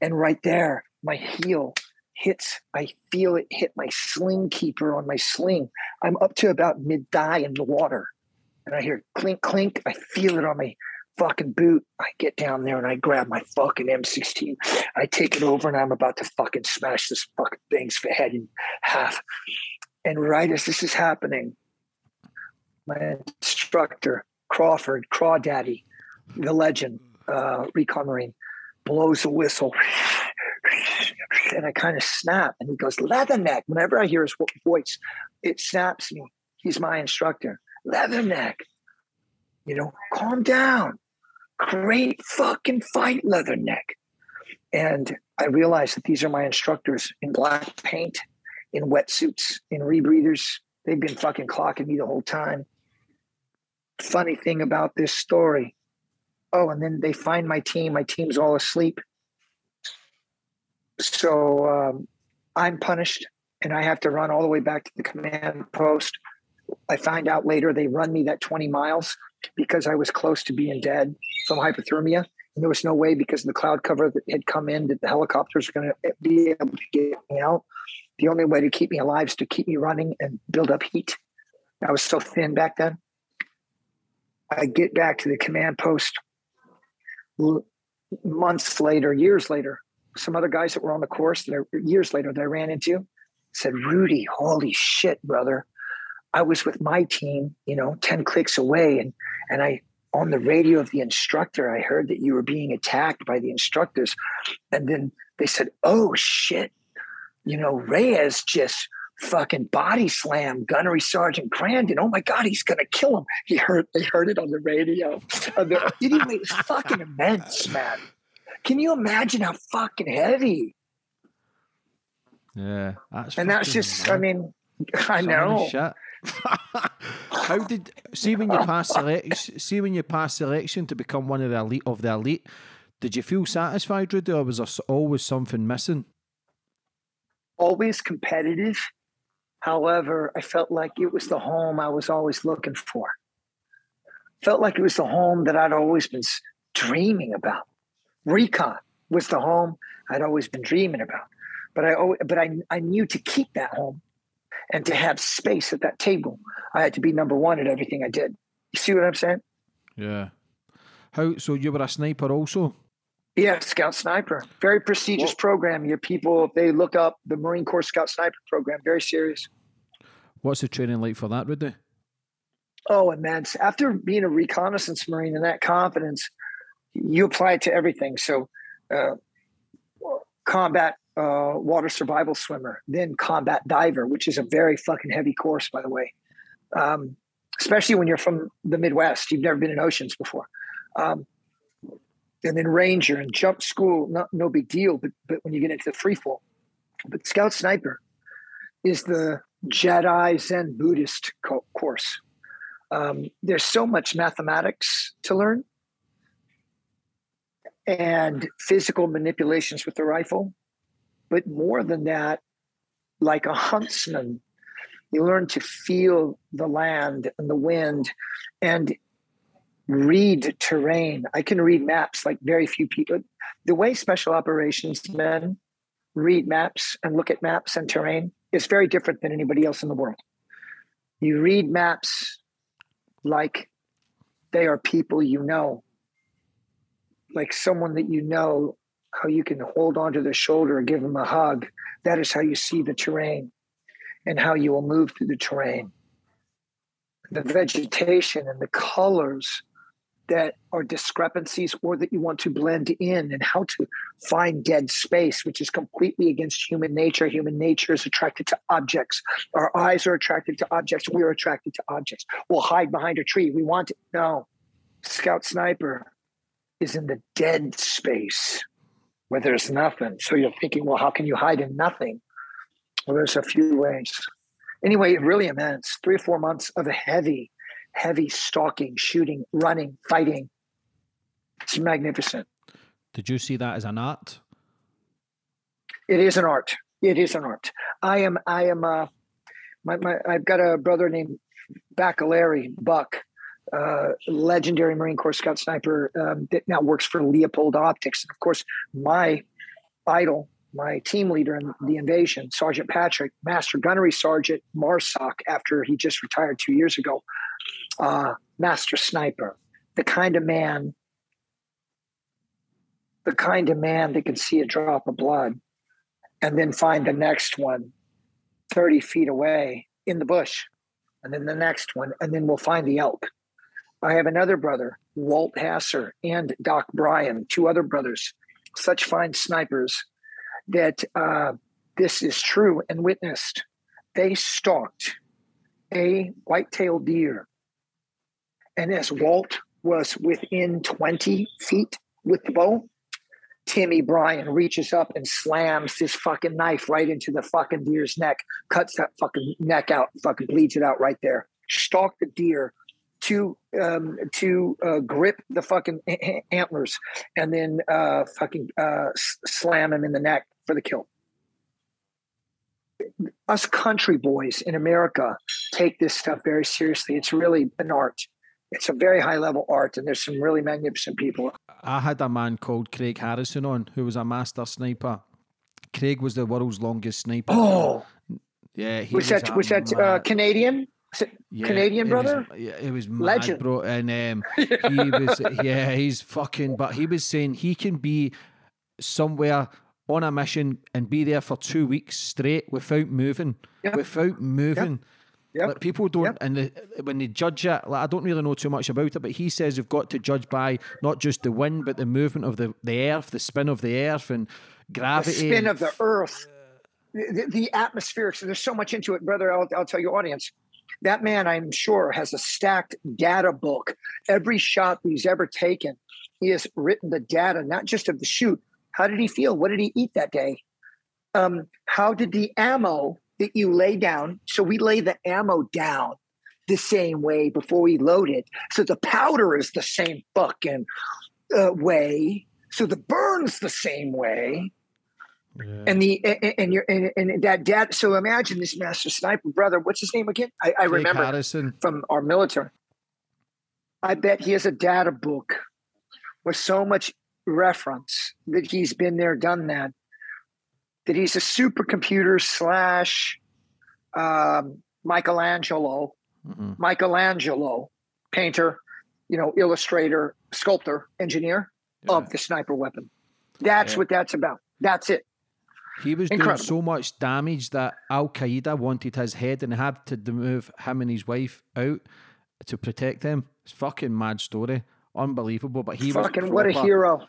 and right there my heel hits i feel it hit my sling keeper on my sling. I'm up to about mid thigh in the water. And i hear clink clink i feel it on my fucking boot. I get down there and I grab my fucking M16. I take it over and I'm about to fucking smash this fucking thing's head in half. And right as this is happening, my instructor, Crawford, Crawdaddy, the legend, uh, Recon Marine, blows a whistle. and I kind of snap. And he goes, Leatherneck. Whenever I hear his voice, it snaps me. He's my instructor. Leatherneck. You know, calm down. Great fucking fight, Leatherneck. And I realized that these are my instructors in black paint, in wetsuits, in rebreathers. They've been fucking clocking me the whole time. Funny thing about this story. Oh, and then they find my team. My team's all asleep. So um, I'm punished and I have to run all the way back to the command post. I find out later they run me that 20 miles because I was close to being dead from hypothermia. And there was no way because of the cloud cover that had come in that the helicopters were going to be able to get me out. The only way to keep me alive is to keep me running and build up heat. I was so thin back then. I get back to the command post months later, years later. Some other guys that were on the course that I, years later that I ran into said, Rudy, holy shit, brother. I was with my team, you know, 10 clicks away. And, and I, on the radio of the instructor, I heard that you were being attacked by the instructors. And then they said, oh shit, you know, Reyes just fucking body slam Gunnery Sergeant Grandin. Oh my God, he's gonna kill him. He heard they heard it on the radio. anyway, it was fucking immense, man. Can you imagine how fucking heavy? Yeah, that's and that's just. I mean, [LAUGHS] I know. [LAUGHS] How did see when you pass selection? See when you pass selection to become one of the elite of the elite? Did you feel satisfied, Rudy, or was there always something missing? Always competitive. However, I felt like it was the home I was always looking for. Felt like it was the home that I'd always been dreaming about. Recon was the home I'd always been dreaming about. But I, but I, I knew to keep that home and to have space at that table, I had to be number one at everything I did. You see what I'm saying? Yeah. How? So you were a sniper also? Yeah, Scout Sniper. Very prestigious program. Your people, if they look up the Marine Corps Scout Sniper program, very serious. What's the training like for that, Rudy? Oh, immense. After being a reconnaissance Marine and that confidence, you apply it to everything. So, uh, combat uh, water survival swimmer, then combat diver, which is a very fucking heavy course, by the way. Um, especially when you're from the Midwest, you've never been in oceans before. Um, and then ranger and jump school, not no big deal. But but when you get into the free fall, but scout sniper is the Jedi Zen Buddhist co- course. Um, there's so much mathematics to learn and physical manipulations with the rifle but more than that, like a huntsman, you learn to feel the land and the wind and read terrain. I can read maps like very few people. The way special operations men read maps and look at maps and terrain is very different than anybody else in the world. You read maps like they are people you know, like someone that you know how you can hold onto their shoulder and give them a hug. That is how you see the terrain and how you will move through the terrain. The vegetation and the colors that are discrepancies or that you want to blend in and how to find dead space, which is completely against human nature. Human nature is attracted to objects. Our eyes are attracted to objects. We're attracted to objects. We'll hide behind a tree. We want it. No. Scout Sniper is in the dead space where there's nothing. So you're thinking, well, how can you hide in nothing? Well, there's a few ways. Anyway, it really immense. Three or four months of a heavy, heavy stalking, shooting, running, fighting. It's magnificent. Did you see that as an art? It is an art. It is an art. I am. I am. Uh, my, my. I've got a brother named Bacalari Buck, uh, legendary Marine Corps Scout sniper um, that now works for Leupold Optics. And of course, my idol, my team leader in the invasion, Sergeant Patrick, Master Gunnery Sergeant Marsoc, after he just retired two years ago, uh, Master Sniper, the kind of man, the kind of man that can see a drop of blood and then find the next one 30 feet away in the bush and then the next one, and then we'll find the elk. I have another brother, Walt Hasser, and Doc Bryan, two other brothers, such fine snipers. that uh, this is true and witnessed. They stalked a white-tailed deer, and as Walt was within 20 feet with the bow, Timmy Bryan reaches up and slams this fucking knife right into the fucking deer's neck, cuts that fucking neck out, fucking bleeds it out right there. Stalk the deer to um, to uh, grip the fucking antlers and then uh, fucking uh, slam him in the neck for the kill. Us country boys in America take this stuff very seriously. It's really an art. It's a very high level art, and there's some really magnificent people. I had a man called Craig Harrison on who was a master sniper. Craig was the world's longest sniper. Oh, yeah. He was, was that was that uh, Canadian? Yeah, Canadian brother? Was, yeah, it was mad, legend, bro. And um, [LAUGHS] he was, yeah, he's fucking. But he was saying he can be somewhere on a mission and be there for two weeks straight without moving, yep. without moving. Yep. Like people don't, yep. and the, when they judge it, like I don't really know too much about it, but he says you've got to judge by not just the wind, but the movement of the, the earth, the spin of the earth, and gravity. The spin of the earth, the, the atmosphere. So there's so much into it, brother. I'll, I'll tell your audience. That man, I'm sure, has a stacked data book. Every shot he's ever taken, he has written the data, not just of the shoot. How did he feel? What did he eat that day? Um, how did the ammo that you lay down? So we lay the ammo down the same way before we load it. So the powder is the same fucking uh, way. So the burn's the same way. Yeah. And the and, and you're and, and, that dad. So imagine this master sniper brother. What's his name again? I, I remember from our military. I bet he has a data book with so much reference that he's been there, done that. That he's a supercomputer slash um, Michelangelo, mm-hmm. Michelangelo, painter, you know, illustrator, sculptor, engineer yeah. of the sniper weapon. That's yeah. what that's about. That's it. He was Incredible. doing so much damage that Al Qaeda wanted his head and had to move him and his wife out to protect them. It's fucking mad story, unbelievable. But he fucking was what a hero.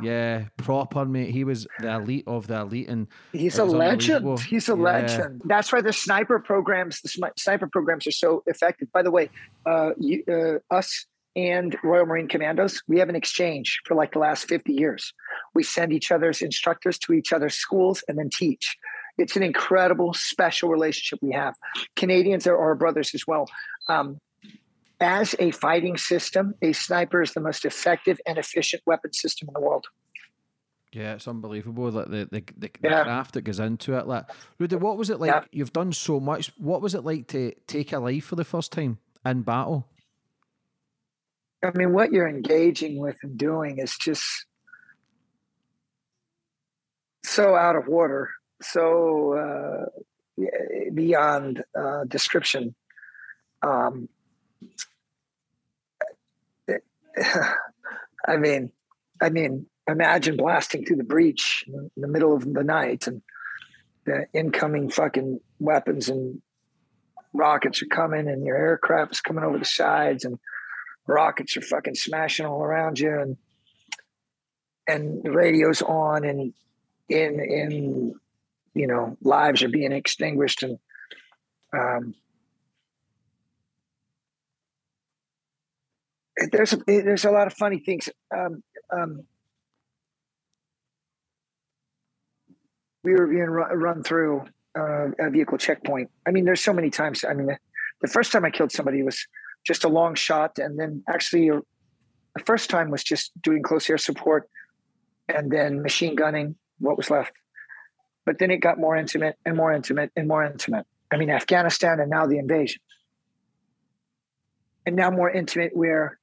Yeah, proper mate. He was the elite of the elite, and he's a legend. He's a yeah. legend. That's why the sniper programs, the sniper programs, are so effective. By the way, uh, you, uh, us and Royal Marine Commandos, we have an exchange for like the last 50 years. We send each other's instructors to each other's schools and then teach. It's an incredible, special relationship we have. Canadians are our brothers as well. Um, as a fighting system, a sniper is the most effective and efficient weapon system in the world. Yeah, it's unbelievable. Like the the, the, yeah. the craft that goes into it. Like Rudy, what was it like? Yeah. You've done so much. What was it like to take a life for the first time in battle? I mean, what you're engaging with and doing is just so out of order, so uh, beyond uh, description. Um, [LAUGHS] I mean, I mean, imagine blasting through the breach in the middle of the night and the incoming fucking weapons and rockets are coming and your aircraft is coming over the sides and rockets are fucking smashing all around you and and the radio's on and in in you know lives are being extinguished and um there's a, there's a lot of funny things um um we were being run, run through uh, a vehicle checkpoint. I mean there's so many times i mean the, the first time i killed somebody was just a long shot. And then actually, the first time was just doing close air support and then machine gunning what was left. But then it got more intimate and more intimate and more intimate. I mean, Afghanistan and now the invasion. And now more intimate where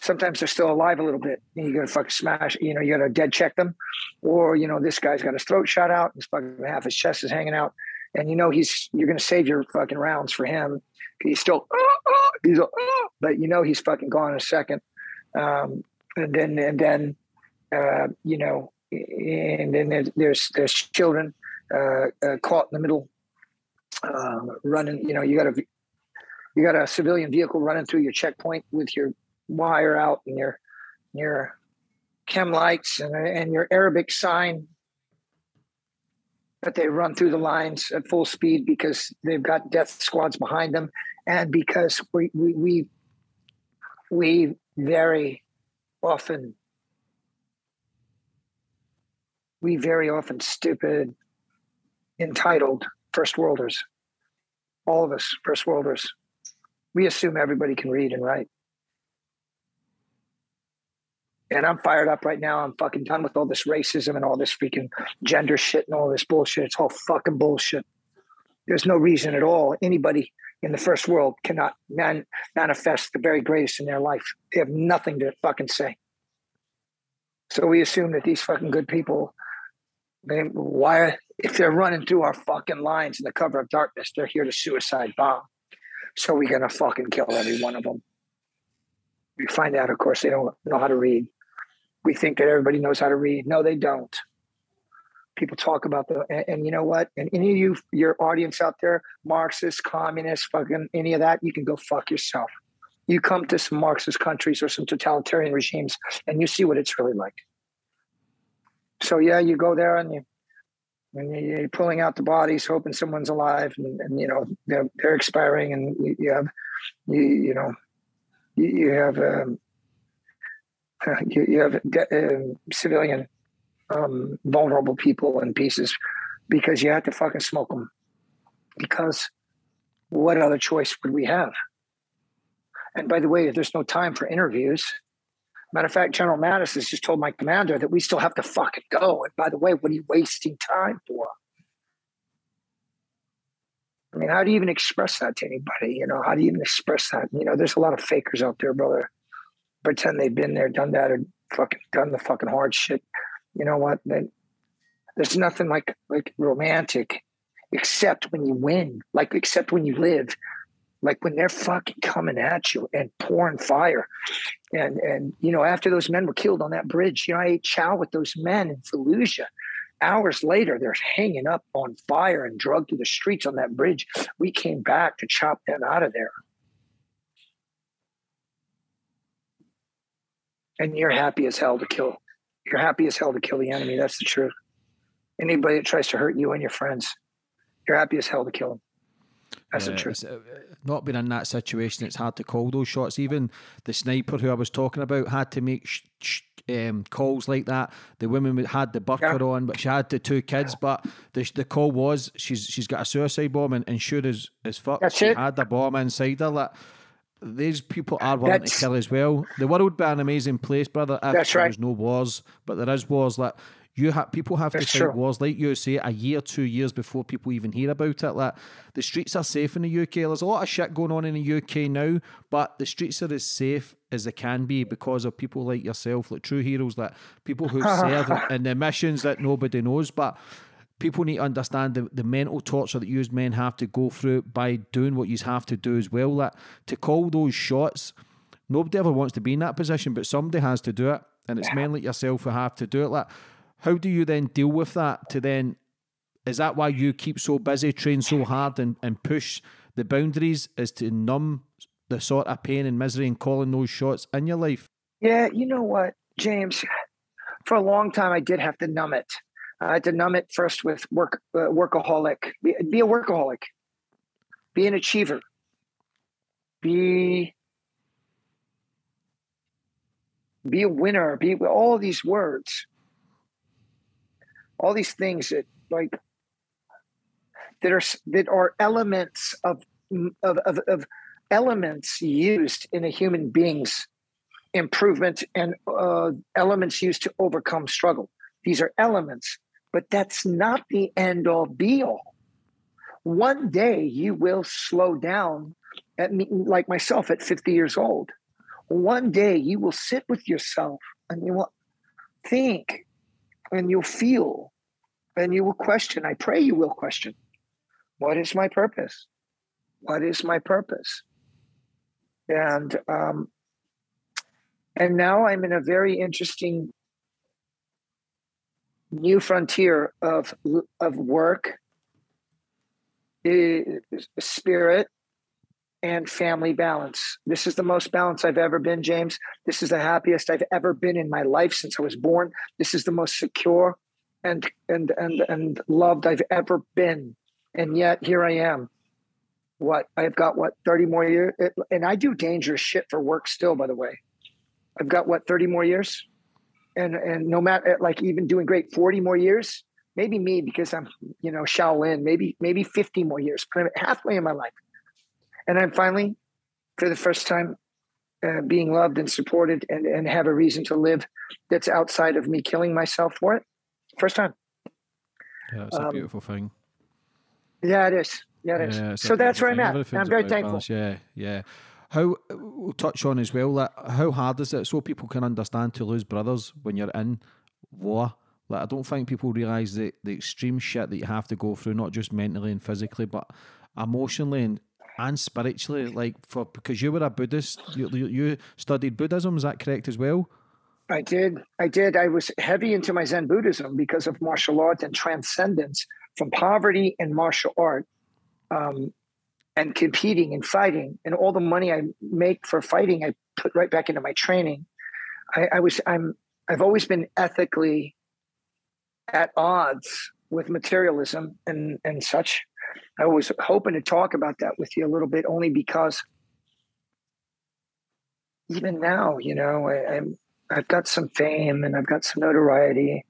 sometimes they're still alive a little bit. And you gotta fucking smash, you know, you gotta dead check them. Or, you know, this guy's got his throat shot out, his fucking half his chest is hanging out. And you know he's you're gonna save your fucking rounds for him he's still, oh, oh, he's, oh, but you know he's fucking gone in a second. Um, and then and then uh, you know, and then there's there's, there's children uh, uh, caught in the middle, um, running. You know, you got a you got a civilian vehicle running through your checkpoint with your wire out and your your chem lights and, and your Arabic sign that they run through the lines at full speed because they've got death squads behind them, and because we we we, we very often we very often stupid, entitled first worlders, all of us first worlders, we assume everybody can read and write. And I'm fired up right now. I'm fucking done with all this racism and all this freaking gender shit and all this bullshit. It's all fucking bullshit. There's no reason at all anybody in the first world cannot man- manifest the very greatest in their life. They have nothing to fucking say. So we assume that these fucking good people, they, why, if they're running through our fucking lines in the cover of darkness, they're here to suicide bomb. So we're gonna fucking kill every one of them. We find out, of course, they don't know how to read we think that everybody knows how to read. No, they don't. People talk about the and, and, you know what? And any of you, your audience out there, Marxists, communists, fucking any of that, you can go fuck yourself. You come to some Marxist countries or some totalitarian regimes, and you see what it's really like. So yeah, you go there and you and you're pulling out the bodies, hoping someone's alive, and, and you know they're, they're expiring, and you, you have you, you know you, you have um, [LAUGHS] you, you have uh, civilian um, vulnerable people in pieces because you have to fucking smoke them. Because what other choice would we have? And by the way, there's no time for interviews. Matter of fact, General Mattis has just told my commander that we still have to fucking go. And by the way, what are you wasting time for? I mean, how do you even express that to anybody? You know, how do you even express that? You know, there's a lot of fakers out there, brother pretend they've been there, done that, or fucking done the fucking hard shit. You know what? Then there's nothing like like romantic, except when you win. Like except when you live. Like when they're fucking coming at you and pouring fire, and and you know after those men were killed on that bridge, you know I ate chow with those men in Fallujah. Hours later, they're hanging up on fire and drugged through the streets on that bridge. We came back to chop them out of there. And you're happy as hell to kill. You're happy as hell to kill the enemy. That's the truth. Anybody that tries to hurt you and your friends, you're happy as hell to kill them. That's yeah, the truth. Uh, not being in that situation, it's hard to call those shots. Even the sniper who I was talking about had to make sh- sh- um, calls like that. The woman had the burqa yeah. on, but she had the two kids. But the, the call was she's she's got a suicide bomb, and, and sure as as fuck, That's she it. had the bomb inside her. That these people are willing That's, to kill as well. The world would be an amazing place, brother, if That's there right. was no wars. But there is wars. Like you have people have That's to fight true. wars, like you say, a year, two years before people even hear about it. Like the streets are safe in the UK. There's a lot of shit going on in the UK now, but the streets are as safe as they can be because of people like yourself, like true heroes, like people who [LAUGHS] serve in the missions that nobody knows. But people need to understand the, the mental torture that you men have to go through by doing what you have to do as well. That to call those shots, nobody ever wants to be in that position, but somebody has to do it, and it's yeah. men like yourself who have to do it. Like, how do you then deal with that? To then, is that why you keep so busy, train so hard, and, and push the boundaries, is to numb the sort of pain and misery and calling those shots in your life? Yeah, you know what, James. For a long time, I did have to numb it I had to numb it first with work, uh, workaholic. Be, be a workaholic. Be an achiever. Be be a winner. Be all these words. All these things that like that are that are elements of of, of, of elements used in a human being's improvement and uh, elements used to overcome struggle. These are elements but that's not the end all be all. One day you will slow down at me, like myself at 50 years old. One day you will sit with yourself and you will think and you'll feel and you will question. I pray you will question what is my purpose? What is my purpose? And um, and now I'm in a very interesting new frontier of of work, eh, spirit, and family balance. This is the most balanced I've ever been, James. This is the happiest I've ever been in my life since I was born. This is the most secure and and and and loved I've ever been, and yet here I am. What I've got what thirty more years, eh, and I do dangerous shit for work still. By the way, I've got what thirty more years, and and no matter like even doing great forty more years. Maybe me because I'm you know Shaolin. Maybe maybe fifty more years, but i'm halfway in my life, and I'm finally for the first time uh, being loved and supported and, and have a reason to live that's outside of me killing myself for it. First time. Yeah, it's a um, beautiful thing. Yeah, it is. Yeah, it is. Yeah, so that's where I'm at. I'm very thankful. Balance. Yeah, yeah. How we'll touch on as well that how hard is it so people can understand to lose brothers when you're in war? Like I don't think people realise the, the extreme shit that you have to go through, not just mentally and physically, but emotionally and and spiritually, like for because you were a Buddhist, you, you studied Buddhism. Is that correct as well? I did. I did. I was heavy into my Zen Buddhism because of martial art and transcendence from poverty and martial art, um, and competing and fighting, and all the money I make for fighting, I put right back into my training. I, I was. I'm. I've always been ethically at odds with materialism and and such I was hoping to talk about that with you a little bit, only because even now, you know, I, I'm I've got some fame and I've got some notoriety,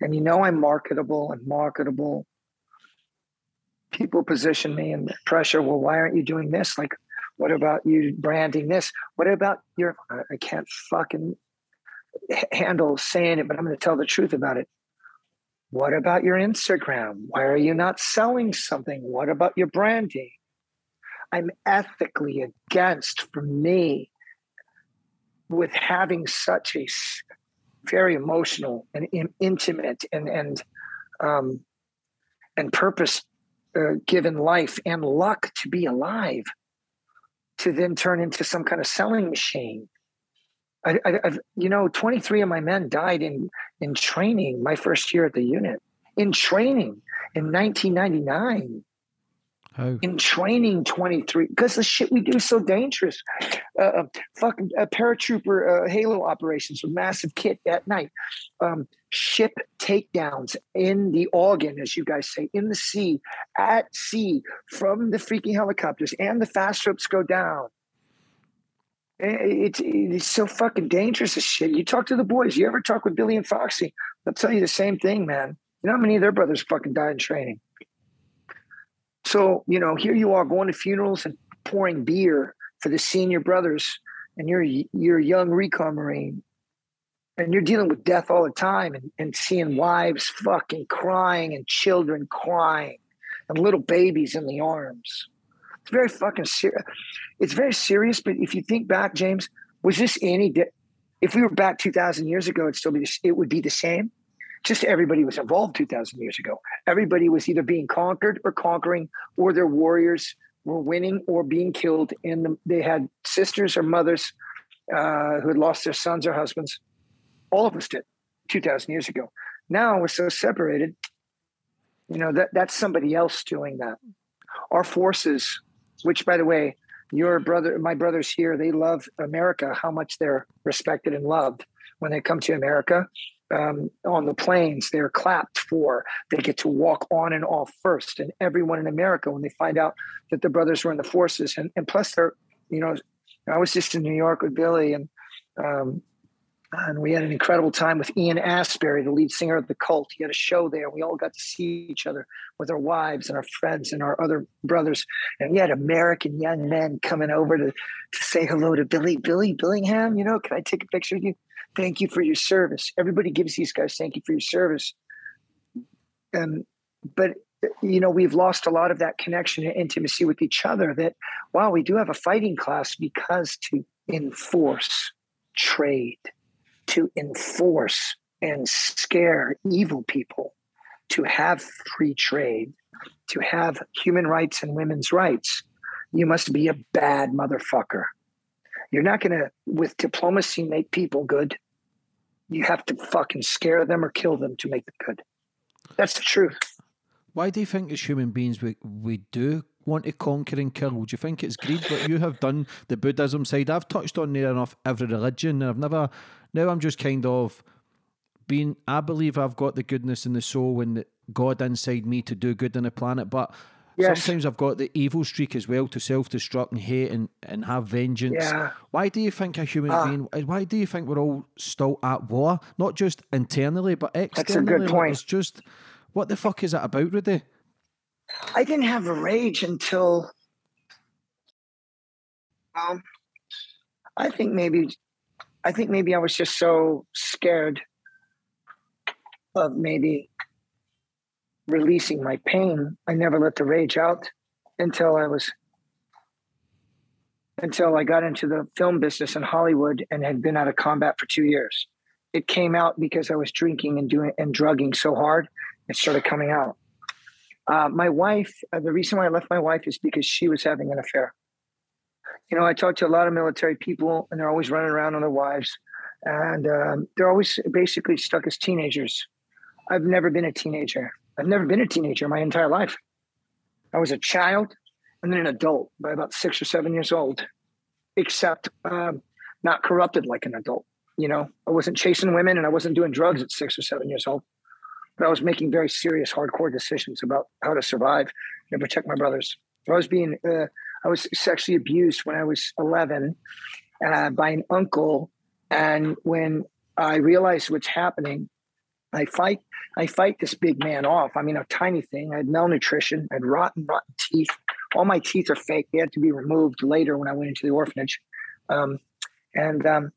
and you know I'm marketable and marketable. People position me and pressure. Well, why aren't you doing this? Like, what about you branding this? What about your? I can't fucking handle saying it, but I'm going to tell the truth about it. What about your Instagram? Why are you not selling something? What about your branding? I'm ethically against, for me, with having such a very emotional and intimate and and um, and purpose uh, given life and luck to be alive, to then turn into some kind of selling machine I, I, you know, 23 of my men died in in training my first year at the unit. In training in 1999. How? In training, 23, because the shit we do is so dangerous. Uh, uh fucking uh, paratrooper uh, halo operations with massive kit at night. Um, ship takedowns in the oggin, as you guys say, in the sea, at sea, from the freaking helicopters, and the fast ropes go down. It's, it's so fucking dangerous as shit. You talk to the boys. You ever talk with Billy and Foxy? They'll tell you the same thing, man. You know how many of their brothers fucking died in training? So, you know, here you are going to funerals and pouring beer for the senior brothers, and you're you're a young recon marine, and you're dealing with death all the time, and, and seeing wives fucking crying and children crying, and little babies in the arms. It's very fucking serious. It's very serious. But if you think back, James, was this any? Di- if we were back two thousand years ago, it'd still be. It would be the same. Just everybody was involved two thousand years ago. Everybody was either being conquered or conquering, or their warriors were winning or being killed. And the, they had sisters or mothers uh, who had lost their sons or husbands. All of us did two thousand years ago. Now we're so separated. You know that that's somebody else doing that. Our forces which by the way, your brother, my brothers here, they love America, how much they're respected and loved when they come to America. Um, on the planes, they're clapped for. They get to walk on and off first. And everyone in America, when they find out that the brothers were in the forces, and, and plus they're, you know, I was just in New York with Billy, and um, and we had an incredible time with Ian Astbury, the lead singer of the Cult. He had a show there. We all got to see each other with our wives and our friends and our other brothers. And we had American young men coming over to, to say hello to Billy. Billy Billingham, you know, can I take a picture with you? Thank you for your service. Everybody gives these guys thank you for your service. And but you know, we've lost a lot of that connection and intimacy with each other. That wow, we do have a fighting class because to enforce trade to enforce and scare evil people to have free trade, to have human rights and women's rights, you must be a bad motherfucker. You're not going to, with diplomacy, make people good. You have to fucking scare them or kill them to make them good. That's the truth. Why do you think as human beings we, we do want to conquer and kill? Do you think it's greed? But you have done the Buddhism side. I've touched on near enough every religion, and I've never. Now I'm just kind of being I believe I've got the goodness in the soul and God inside me to do good on the planet, but yes. sometimes I've got the evil streak as well to self destruct and hate and, and have vengeance. Yeah. Why do you think a human uh, being why do you think we're all still at war? Not just internally but externally. That's a good point. It's just what the fuck is that about, Rudy? I didn't have a rage until um I think maybe I think maybe I was just so scared of maybe releasing my pain. I never let the rage out until I was until I got into the film business in Hollywood and had been out of combat for two years. It came out because I was drinking and doing and drugging so hard. It started coming out. Uh, my wife, uh, the reason why I left my wife is because she was having an affair. You know, I talk to a lot of military people, and they're always running around on their wives, and um, they're always basically stuck as teenagers. I've never been a teenager. I've never been a teenager my entire life. I was a child and then an adult by about six or seven years old, except um, not corrupted like an adult. You know, I wasn't chasing women and I wasn't doing drugs at six or seven years old, but I was making very serious, hardcore decisions about how to survive and protect my brothers. I was being, uh, I was sexually abused when I was 11 uh, by an uncle. And when I realized what's happening, I fight I fight this big man off. I mean, a tiny thing. I had malnutrition. I had rotten, rotten teeth. All my teeth are fake. They had to be removed later when I went into the orphanage. Um, and um,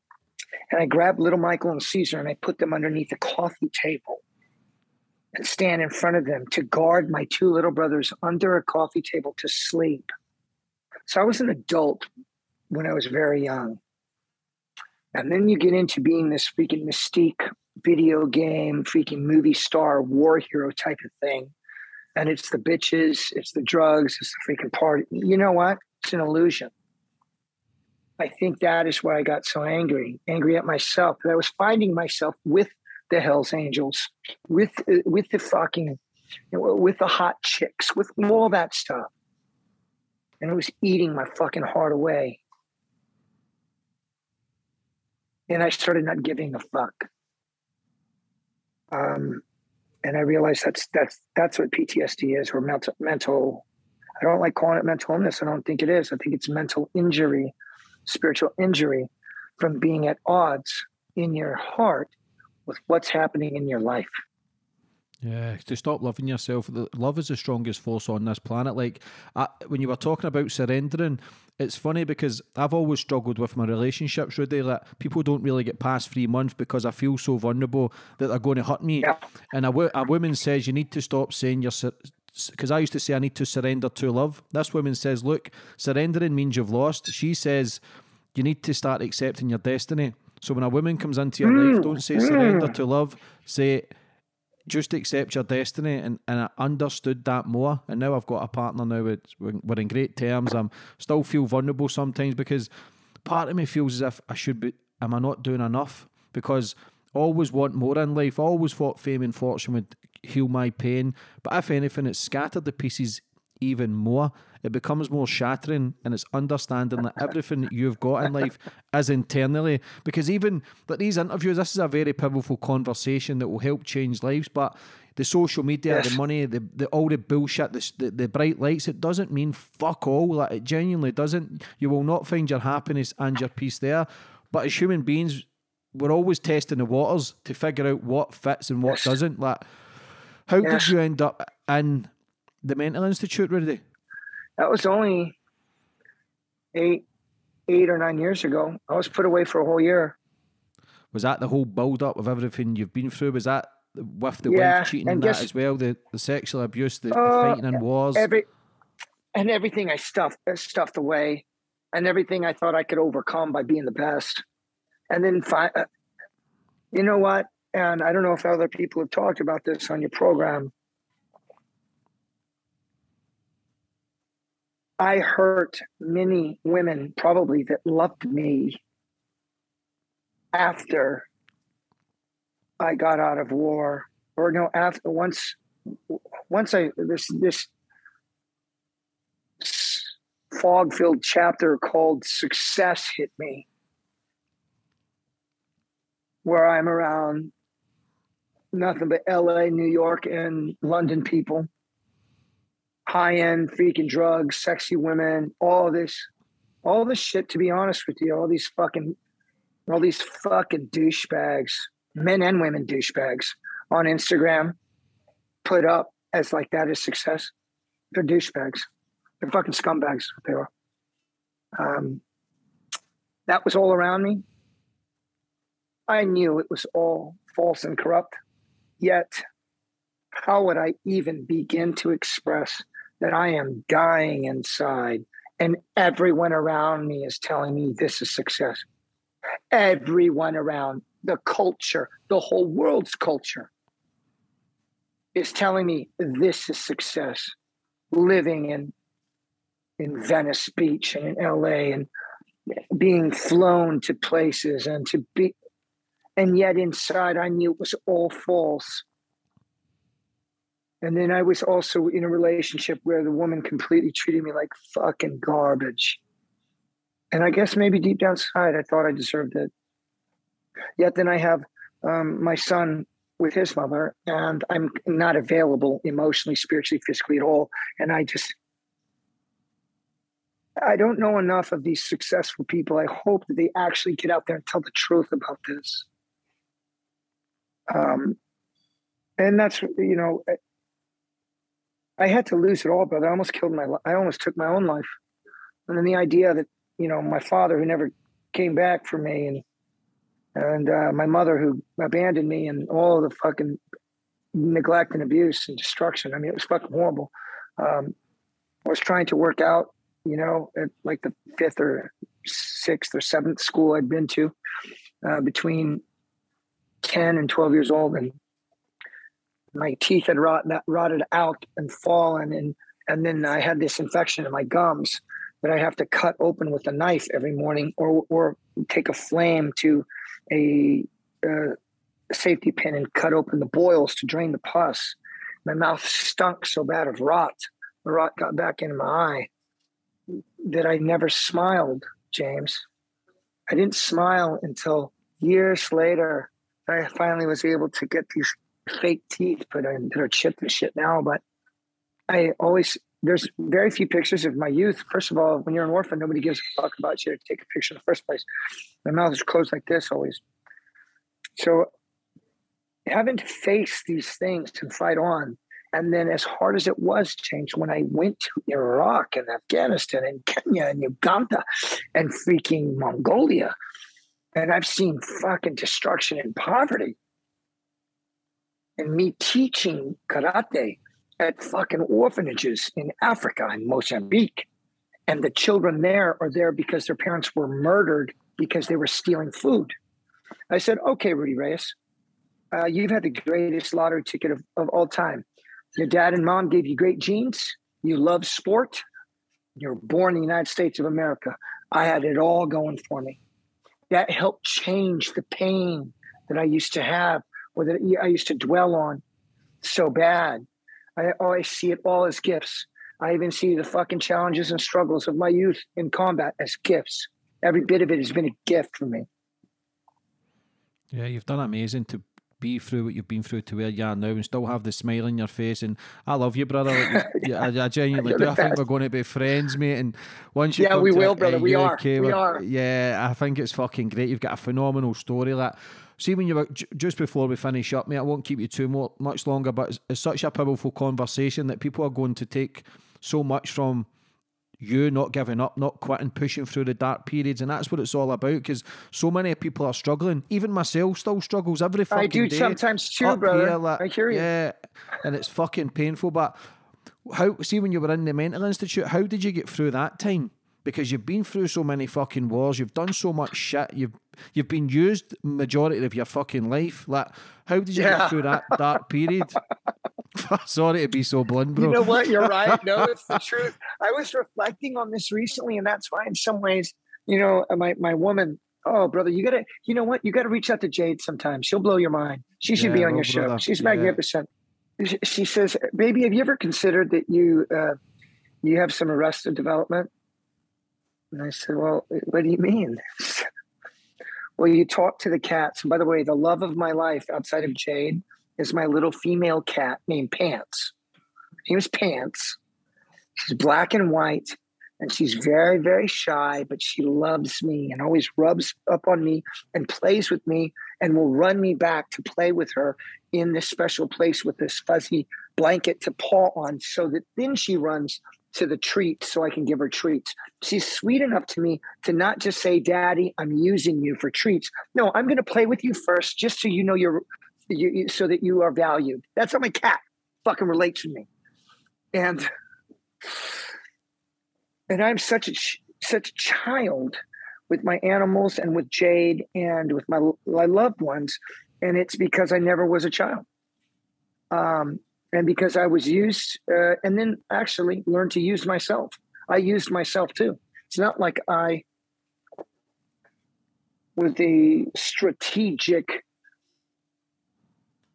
and I grabbed little Michael and Caesar and I put them underneath a coffee table and stand in front of them to guard my two little brothers under a coffee table to sleep. So I was an adult when I was very young. And then you get into being this freaking mystique video game, freaking movie star, war hero type of thing. And it's the bitches, it's the drugs, it's the freaking party. You know what? It's an illusion. I think that is why I got so angry, angry at myself. That I was finding myself with the Hell's Angels, with uh, with the fucking, you know, with the hot chicks, with all that stuff, and it was eating my fucking heart away. And I started not giving a fuck. Um, and I realized that's that's that's what PTSD is, or mental mental. I don't like calling it mental illness. I don't think it is. I think it's mental injury, spiritual injury from being at odds in your heart with what's happening in your life. Yeah, to stop loving yourself. Love is the strongest force on this planet. Like I, when you were talking about surrendering, it's funny because I've always struggled with my relationships. Really, that people don't really get past three months because I feel so vulnerable that they're going to hurt me. Yeah. And a, a woman says you need to stop saying you're because I used to say I need to surrender to love. This woman says, look, surrendering means you've lost. She says you need to start accepting your destiny. So when a woman comes into your mm. life, don't say surrender mm. to love. Say just accept your destiny and, and I understood that more. And now I've got a partner now it's, we're in great terms. I'm still feel vulnerable sometimes because part of me feels as if I should be am I not doing enough? Because I always want more in life I always thought fame and fortune would heal my pain. But if anything it's scattered the pieces even more it becomes more shattering and it's understanding that everything that you've got in life is internally because even like these interviews this is a very powerful conversation that will help change lives but the social media yes. the money the, the all the bullshit the, the, the bright lights it doesn't mean fuck all like it genuinely doesn't you will not find your happiness and your peace there but as human beings we're always testing the waters to figure out what fits and what yes. doesn't like how yes. did you end up in the mental institute Rudy? that was only eight, eight or nine years ago. I was put away for a whole year. Was that the whole build up of everything you've been through? Was that with the yeah, wife cheating and, that as well? The the sexual abuse, the, uh, the fighting and wars, every and everything I stuffed uh, stuffed away, and everything I thought I could overcome by being the best, and then fi- uh, you know what? And I don't know if other people have talked about this on your program, I hurt many women probably that loved me after I got out of war, or no, after once once I this this fog filled chapter called success hit me, where I'm around nothing but LA, New York, and London people. High end freaking drugs, sexy women, all this, all this shit, to be honest with you, all these fucking, all these fucking douchebags, men and women douchebags on Instagram put up as like that is success. They're douchebags. They're fucking scumbags. They are. Um, that was all around me. I knew it was all false and corrupt. Yet, how would I even begin to express that I am dying inside and everyone around me is telling me this is success? Everyone around the culture, the whole world's culture is telling me this is success. Living in in Venice Beach and in LA and being flown to places and to be and yet inside I knew it was all false. And then I was also in a relationship where the woman completely treated me like fucking garbage. And I guess maybe deep down inside, I thought I deserved it. Yet then I have um, my son with his mother, and I'm not available emotionally, spiritually, physically at all. And I just, I don't know enough of these successful people. I hope that they actually get out there and tell the truth about this. Um, and that's you know, I had to lose it all, brother. I almost killed my. I almost took my own life, and then the idea that you know my father, who never came back for me, and and uh, my mother, who abandoned me, and all the fucking neglect and abuse and destruction. I mean, it was fucking horrible. Um, I was trying to work out, you know, at like the fifth or sixth or seventh school I'd been to uh, between 10 and 12 years old and my teeth had rot, rotted out and fallen and and then I had this infection in my gums that I have to cut open with a knife every morning or or take a flame to a, a safety pin and cut open the boils to drain the pus. My mouth stunk so bad of rot. The rot got back into my eye that I never smiled, James. I didn't smile until years later I finally was able to get these fake teeth put in that are chipped and shit now. But I always there's very few pictures of my youth. First of all, when you're an orphan, nobody gives a fuck about you to take a picture in the first place. My mouth is closed like this always. So having to face these things and fight on. And then as hard as it was, changed when I went to Iraq and Afghanistan and Kenya and Uganda and freaking Mongolia, and I've seen fucking destruction and poverty. And me teaching karate at fucking orphanages in Africa and Mozambique. And the children there are there because their parents were murdered because they were stealing food. I said, okay, Rudy Reyes, uh, you've had the greatest lottery ticket of, of all time. Your dad and mom gave you great genes. You love sport. You're born in the United States of America. I had it all going for me that helped change the pain that I used to have or that I used to dwell on so bad. I always see it all as gifts. I even see the fucking challenges and struggles of my youth in combat as gifts. Every bit of it has been a gift for me. Yeah, you've done amazing to be through what you've been through to where you are now and still have the smile on your face. And I love you, brother. [LAUGHS] Like, I, I, genuinely do. I think we're going to be friends, mate. And once you yeah, we will, brother. We UK, are. We are. Yeah, I think it's fucking great. You've got a phenomenal story. That see when you were just before we finish up, mate. I won't keep you too more, much longer, but it's, it's such a powerful conversation that people are going to take so much from you not giving up, not quitting, pushing through the dark periods, and that's what it's all about. Because so many people are struggling. Even myself still struggles every fucking day. I do day. sometimes too, brother. Here, like, I hear you. Yeah, and it's fucking painful. But how? See, when you were in the mental institute, how did you get through that time? Because you've been through so many fucking wars, you've done so much shit, you've you've been used majority of your fucking life. Like, how did you yeah. get through that dark period? [LAUGHS] Sorry to be so blunt, bro. You know what? You're right. No, it's the [LAUGHS] truth. I was reflecting on this recently, and that's why, in some ways, you know, my my woman. Oh, brother, you gotta. You know what? You gotta reach out to Jade sometimes. She'll blow your mind. She should yeah, be on your brother. show. She's magnificent. Yeah. She says, "Baby, have you ever considered that you uh, you have some arrested development?" And I said, "Well, what do you mean?" [LAUGHS] well, you talk to the cats. And by the way, the love of my life outside of Jade is my little female cat named Pants. Her name is Pants. She's black and white, and she's very, very shy, but she loves me and always rubs up on me and plays with me and will run me back to play with her in this special place with this fuzzy blanket to paw on so that then she runs to the treat so I can give her treats. She's sweet enough to me to not just say, Daddy, I'm using you for treats. No, I'm going to play with you first just so you know you're, you, so that you are valued. That's how my cat fucking relates to me. And and I'm such a such a child with my animals and with Jade and with my my loved ones, and it's because I never was a child, um, and because I was used, uh, and then actually learned to use myself. I used myself too. It's not like I with a strategic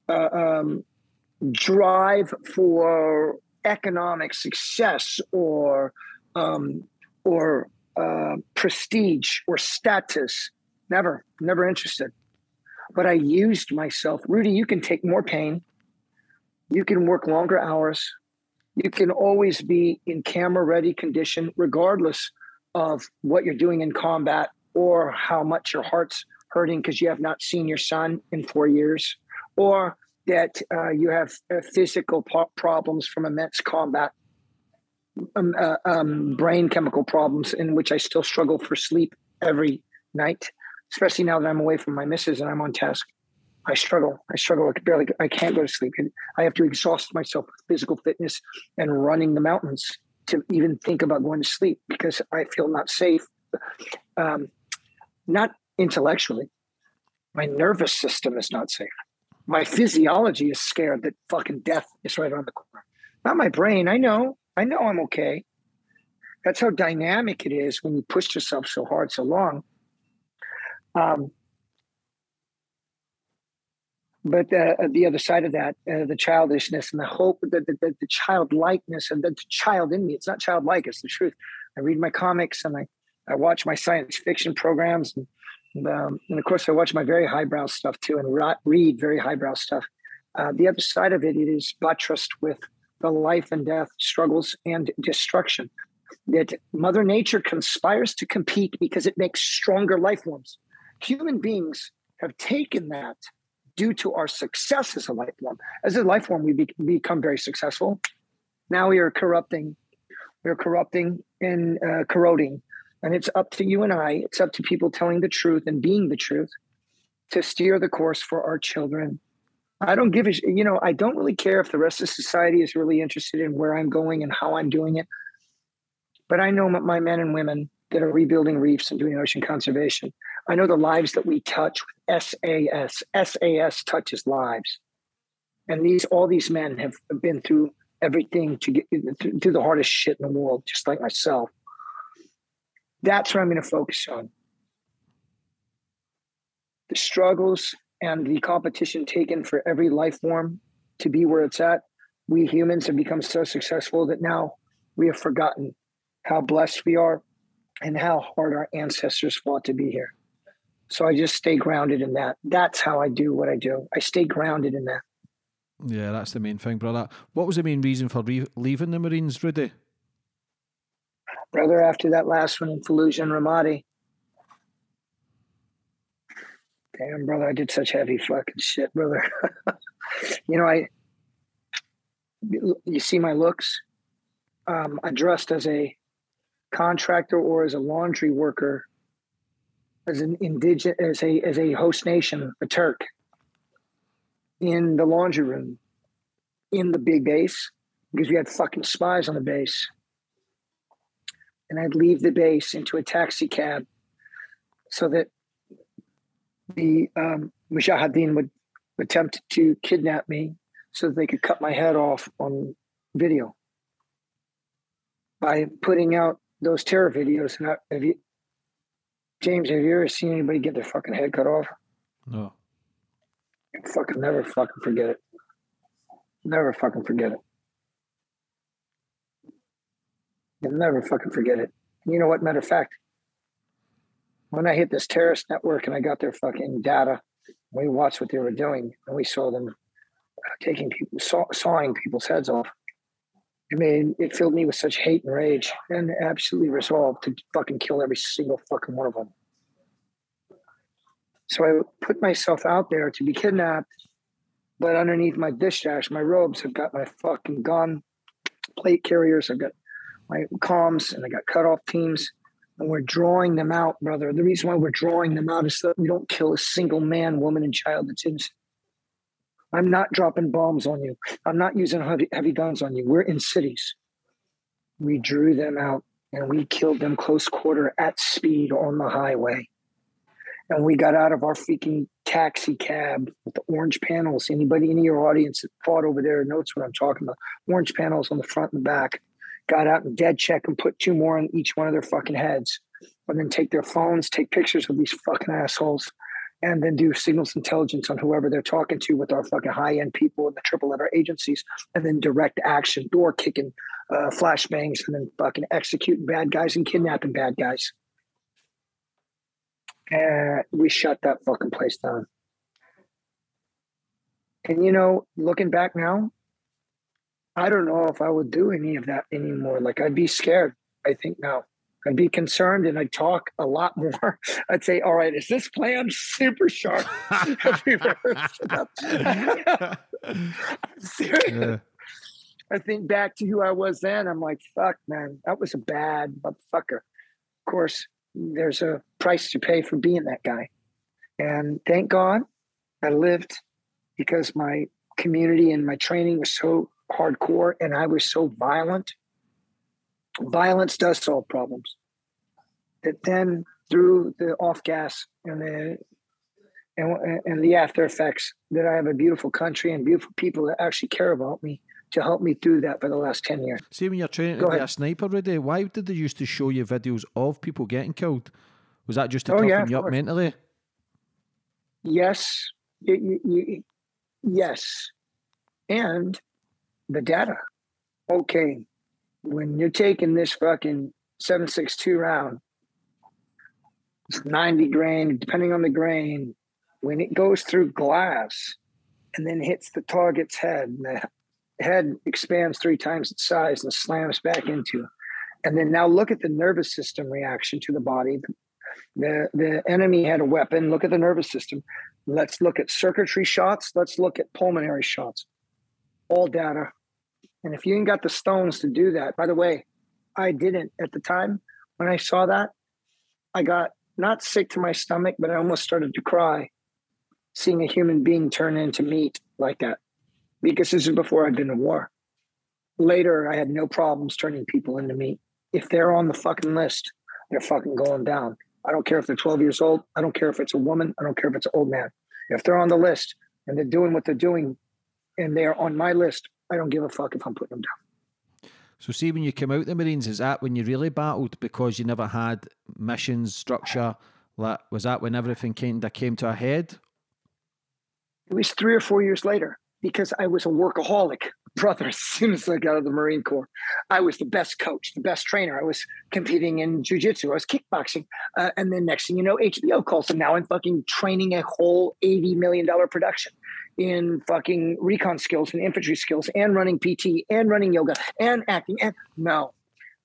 uh, um, drive for economic success or um, or uh, prestige or status. Never, never interested. But I used myself. Rudy, you can take more pain. You can work longer hours. You can always be in camera ready condition, regardless of what you're doing in combat or how much your heart's hurting because you have not seen your son in four years, or that uh, you have uh, physical po- problems from immense combat um, uh, um, brain chemical problems in which I still struggle for sleep every night, especially now that I'm away from my missus and I'm on task. I struggle. I struggle. I barely. I can't go to sleep. I have to exhaust myself with physical fitness and running the mountains to even think about going to sleep because I feel not safe. Um, not intellectually. My nervous system is not safe. My physiology is scared that fucking death is right around the corner. Not my brain. I know. I know I'm okay. That's how dynamic it is when you push yourself so hard, so long. Um, but uh, the other side of that, uh, the childishness and the hope, the, the, the childlikeness and the child in me, it's not childlike, it's the truth. I read my comics and I, I watch my science fiction programs. And, and, um, and of course, I watch my very highbrow stuff too and read very highbrow stuff. Uh, the other side of it, it is buttressed with the life and death struggles and destruction. That Mother Nature conspires to compete because it makes stronger life forms. Human beings have taken that due to our success as a life form. As a life form, we be- become very successful. Now we are corrupting, we're corrupting and uh, corroding. And it's up to you and I, it's up to people telling the truth and being the truth to steer the course for our children I don't give a you know I don't really care if the rest of society is really interested in where I'm going and how I'm doing it. But I know my men and women that are rebuilding reefs and doing ocean conservation. I know the lives that we touch with SAS. SAS touches lives, and these all these men have been through everything to get through the hardest shit in the world, just like myself. That's what I'm going to focus on. The struggles and the competition taken for every life form to be where it's at, we humans have become so successful that now we have forgotten how blessed we are and how hard our ancestors fought to be here. So I just stay grounded in that. That's how I do what I do. I stay grounded in that. Yeah, that's the main thing, brother. What was the main reason for re- leaving the Marines, Rudy? Brother, after that last one in Fallujah and Ramadi, Damn, brother, I did such heavy fucking shit, brother. [LAUGHS] you know, I, you see my looks. Um, I dressed as a contractor or as a laundry worker, as an indigenous, as a as a host nation, a Turk, in the laundry room, in the big base, because we had fucking spies on the base. And I'd leave the base into a taxi cab so that the um, Mujahideen would attempt to kidnap me so that they could cut my head off on video by putting out those terror videos. And I, James, have you ever seen anybody get their fucking head cut off? No. fucking never fucking forget it. Never fucking forget it. You'll never fucking forget it. You know what? Matter of fact, when I hit this terrorist network and I got their fucking data, we watched what they were doing and we saw them uh, taking people, saw, sawing people's heads off. I mean, it filled me with such hate and rage and absolutely resolved to fucking kill every single fucking one of them. So I put myself out there to be kidnapped, but underneath my discharge, my robes, I've got my fucking gun, plate carriers, I've got my comms, and I got cut off teams, and we're drawing them out, brother. The reason why we're drawing them out is that we don't kill a single man, woman, and child that's innocent. I'm not dropping bombs on you. I'm not using heavy, heavy guns on you. We're in cities. We drew them out and we killed them close quarter at speed on the highway. And we got out of our freaking taxi cab with the orange panels. Anybody in your audience that fought over there knows what I'm talking about. Orange panels on the front and back. Got out and dead check and put two more on each one of their fucking heads. And then take their phones, take pictures of these fucking assholes, and then do signals intelligence on whoever they're talking to with our fucking high end people in the triple letter agencies, and then direct action, door kicking, uh, flashbangs, and then fucking executing bad guys and kidnapping bad guys. And we shut that fucking place down. And you know, looking back now, I don't know if I would do any of that anymore. Like I'd be scared, I think now. I'd be concerned and I'd talk a lot more. [LAUGHS] I'd say, all right, is this plan super sharp? [LAUGHS] [LAUGHS] yeah. I think back to who I was then. I'm like, fuck, man, that was a bad motherfucker. Of course, there's a price to pay for being that guy. And thank God I lived because my community and my training was so hardcore and I was so violent violence does solve problems. That then through the off gas and the and, and the after effects that I have a beautiful country and beautiful people that actually care about me to help me through that for the last 10 years. See, when you're training Go to ahead. be a sniper already, why did they used to show you videos of people getting killed? Was that just to oh, toughen yeah, you up mentally? Yes. It, it, yes. And the data. Okay, when you're taking this fucking 762 round, it's 90 grain, depending on the grain, when it goes through glass and then hits the target's head, and the head expands three times its size and slams back into. And then now look at the nervous system reaction to the body. The, the enemy had a weapon. Look at the nervous system. Let's look at circuitry shots. Let's look at pulmonary shots. All data and if you ain't got the stones to do that, by the way, I didn't at the time when I saw that. I got not sick to my stomach, but I almost started to cry seeing a human being turn into meat like that because this is before I'd been to war. Later, I had no problems turning people into meat. If they're on the fucking list, they're fucking going down. I don't care if they're 12 years old. I don't care if it's a woman. I don't care if it's an old man. If they're on the list and they're doing what they're doing and they're on my list, I don't give a fuck if I'm putting them down. So, see, when you came out the Marines, is that when you really battled because you never had missions, structure? That was that when everything kind of came to a head? It was three or four years later because I was a workaholic [LAUGHS] brother as soon as I got out of the Marine Corps. I was the best coach, the best trainer. I was competing in jujitsu. I was kickboxing. Uh, and then next thing you know, HBO calls. And now I'm fucking training a whole $80 million production in fucking recon skills and infantry skills and running PT and running yoga and acting. And no,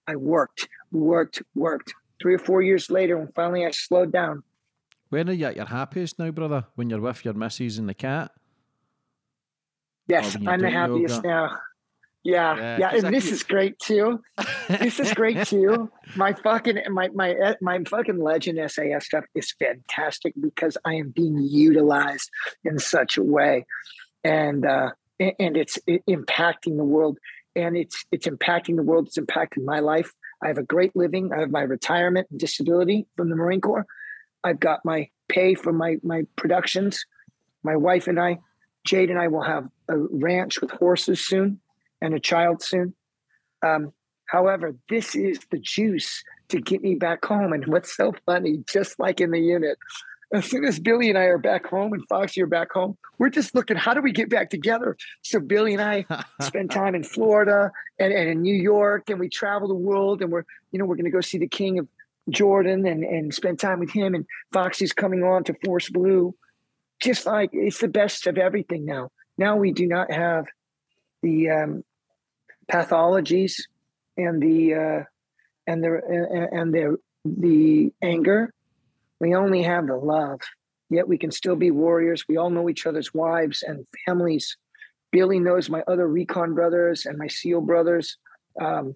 I worked, worked, worked. Three or four years later, when finally I slowed down. When are you at your happiest now, brother? When you're with your missus and the cat? Yes, I'm the happiest yoga? now. Yeah, yeah, yeah. and this is great too. this is great [LAUGHS] too. My fucking my my uh, my fucking legend SAS stuff is fantastic because I am being utilized in such a way, and uh, and it's impacting the world, and it's it's impacting the world. It's impacting my life. I have a great living. I have my retirement and disability from the Marine Corps. I've got my pay for my my productions. My wife and I, Jade and I, will have a ranch with horses soon and a child soon. Um, however, this is the juice to get me back home. And what's so funny, just like in the unit, as soon as Billy and I are back home and Foxy are back home, we're just looking, how do we get back together? So Billy and I [LAUGHS] spend time in Florida and, and in New York and we travel the world and we're, you know, we're going to go see the king of Jordan and, and spend time with him. And Foxy's coming on to Force Blue. Just like it's the best of everything now now we do not have the um, pathologies and the uh, and the and the the anger. We only have the love. Yet we can still be warriors. We all know each other's wives and families. Billy knows my other recon brothers and my SEAL brothers. Um,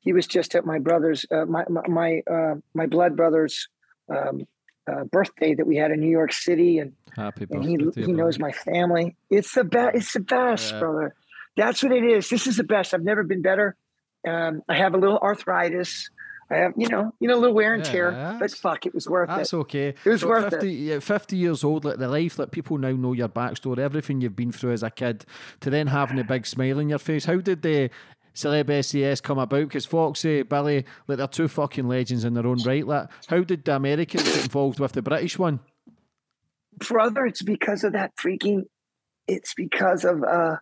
he was just at my brother's, uh, my my uh, my blood brother's um, uh, birthday that we had in New York City, and happy and he he knows my family. It's the best. It's the best, yeah. brother. That's what it is. This is the best. I've never been better. Um, I have a little arthritis. I have, you know, you know, a little wear and tear, yeah, but fuck, it was worth that's it. That's okay. It was so worth 50, it. 50 years old, like the life, like people now know your backstory, everything you've been through as a kid, to then having a big smile on your face. How did the Celeb SAS come about? Because Foxy, Billy, like they're two fucking legends in their own right. Like, how did the Americans get involved with the British one? Brother, it's because of that freaking. It's because of uh,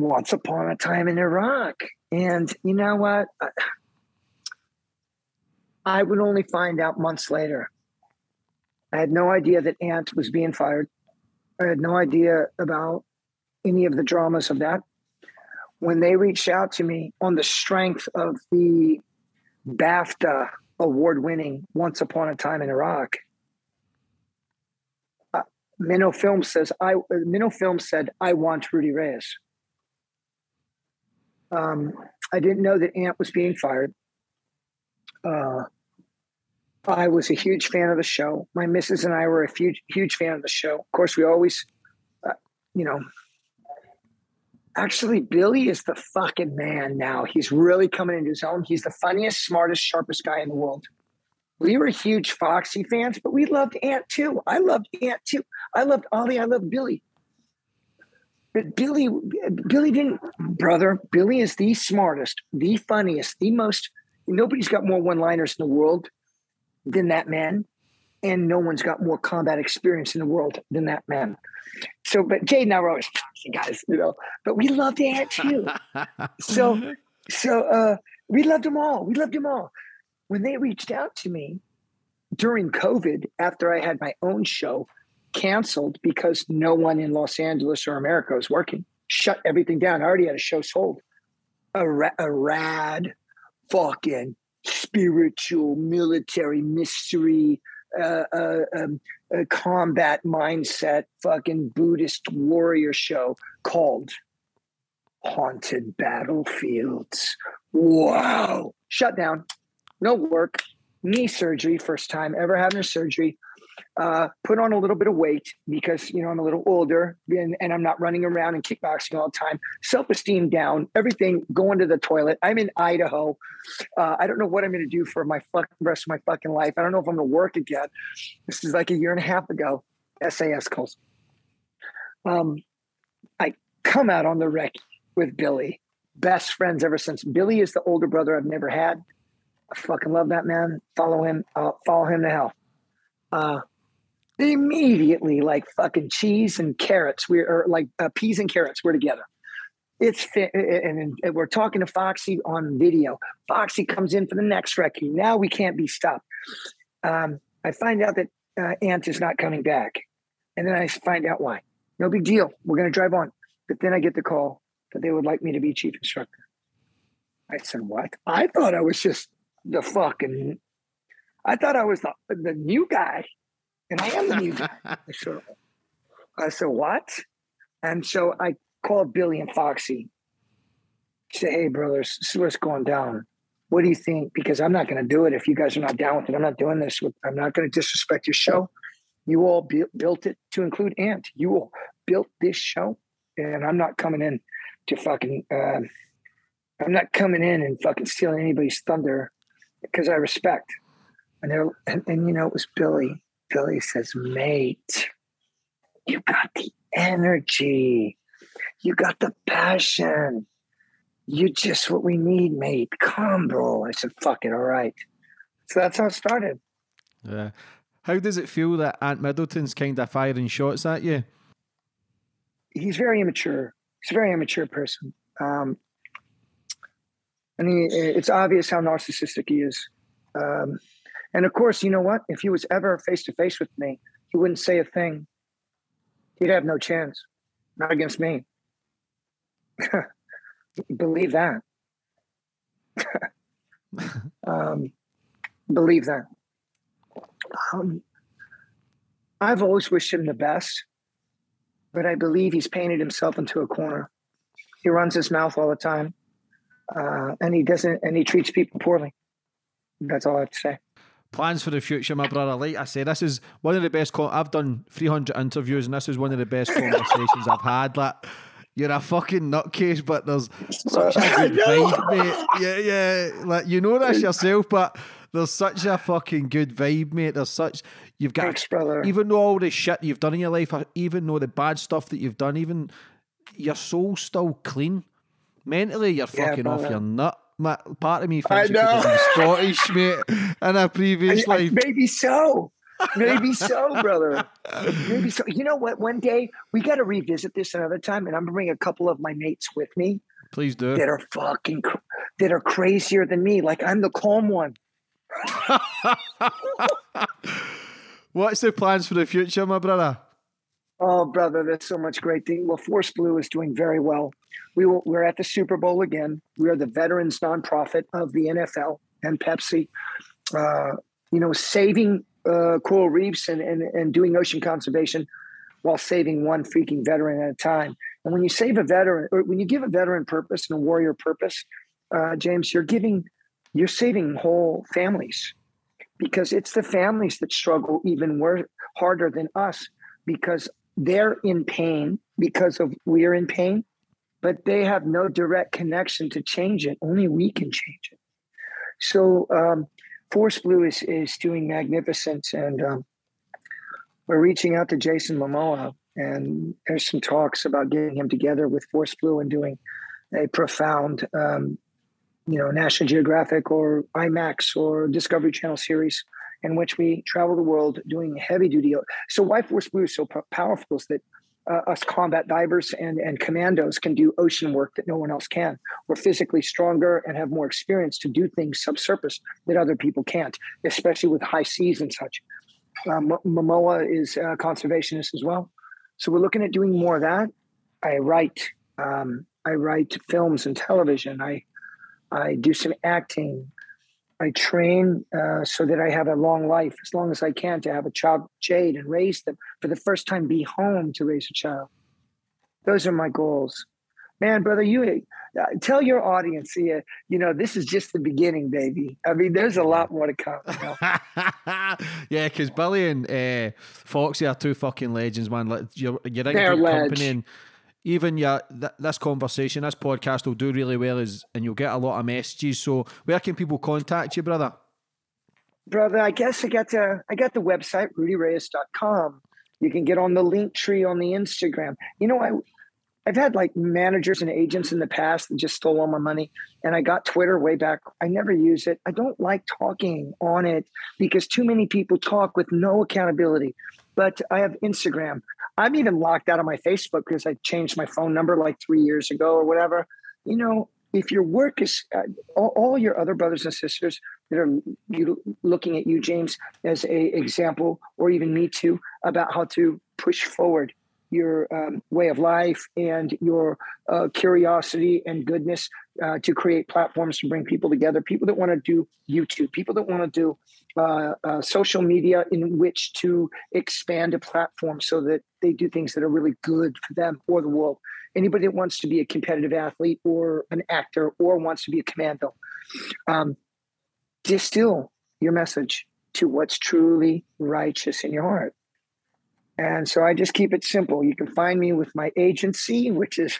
Once Upon a Time in Iraq, and you know what? I would only find out months later. I had no idea that Ant was being fired. I had no idea about any of the dramas of that when they reached out to me on the strength of the BAFTA award winning Once Upon a Time in Iraq. Uh, Minnow Film says I Minnow Film said I want Rudy Reyes. Um, I didn't know that Ant was being fired. Uh, I was a huge fan of the show. My missus and I were a huge huge fan of the show. Of course, we always, uh, you know, Actually, Billy is the fucking man now. He's really coming into his own. He's the funniest, smartest, sharpest guy in the world. We were huge Foxy fans, but we loved Ant too. I loved Ant too. I loved Ollie. I loved Billy. But Billy, Billy didn't, brother. Billy is the smartest, the funniest, the most. Nobody's got more one-liners in the world than that man, and no one's got more combat experience in the world than that man. So, but Jade and I were always guys, you know, but we loved Ant too. [LAUGHS] so, so uh, we loved them all. We loved them all. When they reached out to me during COVID, after I had my own show canceled because no one in Los Angeles or America was working, shut everything down. I already had a show sold. A, ra- a rad, fucking spiritual military mystery uh, uh, um, combat mindset fucking Buddhist warrior show called Haunted Battlefields. Wow. Shut down. No work. Knee surgery. First time ever having a surgery uh, put on a little bit of weight because you know I'm a little older and, and I'm not running around and kickboxing all the time. Self esteem down, everything going to the toilet. I'm in Idaho. Uh, I don't know what I'm going to do for my fucking rest of my fucking life. I don't know if I'm going to work again. This is like a year and a half ago. SAS calls. Um, I come out on the wreck with Billy, best friends ever since. Billy is the older brother I've never had. I fucking love that man. Follow him. Uh, follow him to hell. Immediately like fucking cheese and carrots. We're like uh, peas and carrots. We're together. It's and, and, we're talking to Foxy on video. Foxy comes in for the next wrecking. Now we can't be stopped. Um, I find out that uh, Ant is not coming back, and then I find out why. No big deal. We're going to drive on. But then I get the call that they would like me to be chief instructor. I said, "What? I thought I was just the fucking. I thought I was the the new guy." And I am the new guy. I [LAUGHS] said, I said, what? And so I called Billy and Foxy. Say, hey, brothers, this is what's going down. What do you think? Because I'm not going to do it if you guys are not down with it. I'm not doing this. With, I'm not going to disrespect your show. You all bu- built it to include Ant. You all built this show, and I'm not coming in to fucking. Uh, I'm not coming in and fucking stealing anybody's thunder because I respect. And, and, and you know, it was Billy Billy says, mate, you got the energy. You got the passion. You just what we need, mate. Come, bro. I said, fuck it, all right. So that's how it started. Yeah. How does it feel that Ant Middleton's kind of firing shots at you? He's very immature. He's a very immature person. Um, and he, it's obvious how narcissistic he is. Um, and of course, you know what? If he was ever face to face with me, he wouldn't say a thing. he'd have no chance. Not against me. [LAUGHS] believe that. [LAUGHS] um, believe that. Um, I've always wished him the best, but I believe he's painted himself into a corner. He runs his mouth all the time, uh, and he doesn't, and he treats people poorly. That's all I have to say. Plans for the future, my brother. Like I said, this is one of the best. Con- I've done 300 interviews, and this is one of the best [LAUGHS] conversations I've had. Like, you're a fucking nutcase, but there's such a [LAUGHS] good vibe, mate. Yeah, yeah. Like you know this yourself, but there's such a fucking good vibe, mate. There's such you've got Thanks, brother. even though all the shit you've done in your life, even though the bad stuff that you've done, even your soul's still clean. Mentally, you're Yeah, fucking off brother. your nut. Ma- Part of me I thinks you have know. been Scottish, [LAUGHS] mate, in a previous I- I- life. maybe so. Maybe [LAUGHS] so, brother. Maybe so. You know what? One day we got to revisit this another time, and I'm gonna bring a couple of my mates with me Please do. that are fucking cr- that are crazier than me. Like I'm the calm one. [LAUGHS] What's the plans for the future, my brother? Oh, brother, there's so much great thing. Well, Force Blue is doing very well. We will, we're at the Super Bowl again. We are the veterans nonprofit of the NFL and Pepsi. Uh, you know, saving uh, coral reefs and, and and doing ocean conservation while saving one freaking veteran at a time. And when you save a veteran, or when you give a veteran purpose and a warrior purpose, uh, James, you're giving, you're saving whole families because it's the families that struggle even worse, harder than us because they're in pain because of we're in pain, but they have no direct connection to change it. Only we can change it. So um, Force Blue is is doing magnificent, and um, we're reaching out to Jason Momoa, and there's some talks about getting him together with Force Blue and doing a profound, um, you know, National Geographic or IMAX or Discovery Channel series in which we travel the world doing heavy duty. So why Force Blue is so p- powerful is that uh, us combat divers and, and commandos can do ocean work that no one else can. We're physically stronger and have more experience to do things subsurface that other people can't, especially with high seas and such. M- Momoa is a conservationist as well. So we're looking at doing more of that. I write, um, I write films and television. I, I do some acting. I train uh, so that I have a long life, as long as I can, to have a child, Jade, and raise them for the first time. Be home to raise a child. Those are my goals, man, brother. You uh, tell your audience, yeah, you know, this is just the beginning, baby. I mean, there's a lot more to come. You know? [LAUGHS] yeah, because Billy and uh, Foxy are two fucking legends, man. You're you're in They're good ledge. company, and even your th- this conversation, this podcast will do really well, is and you'll get a lot of messages. So where can people contact you, brother? brother, I guess I got the I got the website rudyreyes.com. You can get on the link tree on the Instagram. You know, I I've had like managers and agents in the past that just stole all my money. And I got Twitter way back. I never use it. I don't like talking on it because too many people talk with no accountability. But I have Instagram. I'm even locked out of my Facebook because I changed my phone number like three years ago or whatever. You know, if your work is uh, all, all your other brothers and sisters that are you, looking at you, James, as a example, or even me too, about how to push forward your um, way of life and your uh, curiosity and goodness uh, to create platforms to bring people together. People that want to do YouTube, people that want to do uh, uh, social media in which to expand a platform so that they do things that are really good for them or the world. Anybody that wants to be a competitive athlete or an actor or wants to be a commando, um, distill your message to what's truly righteous in your heart. And so I just keep it simple. You can find me with my agency, which is,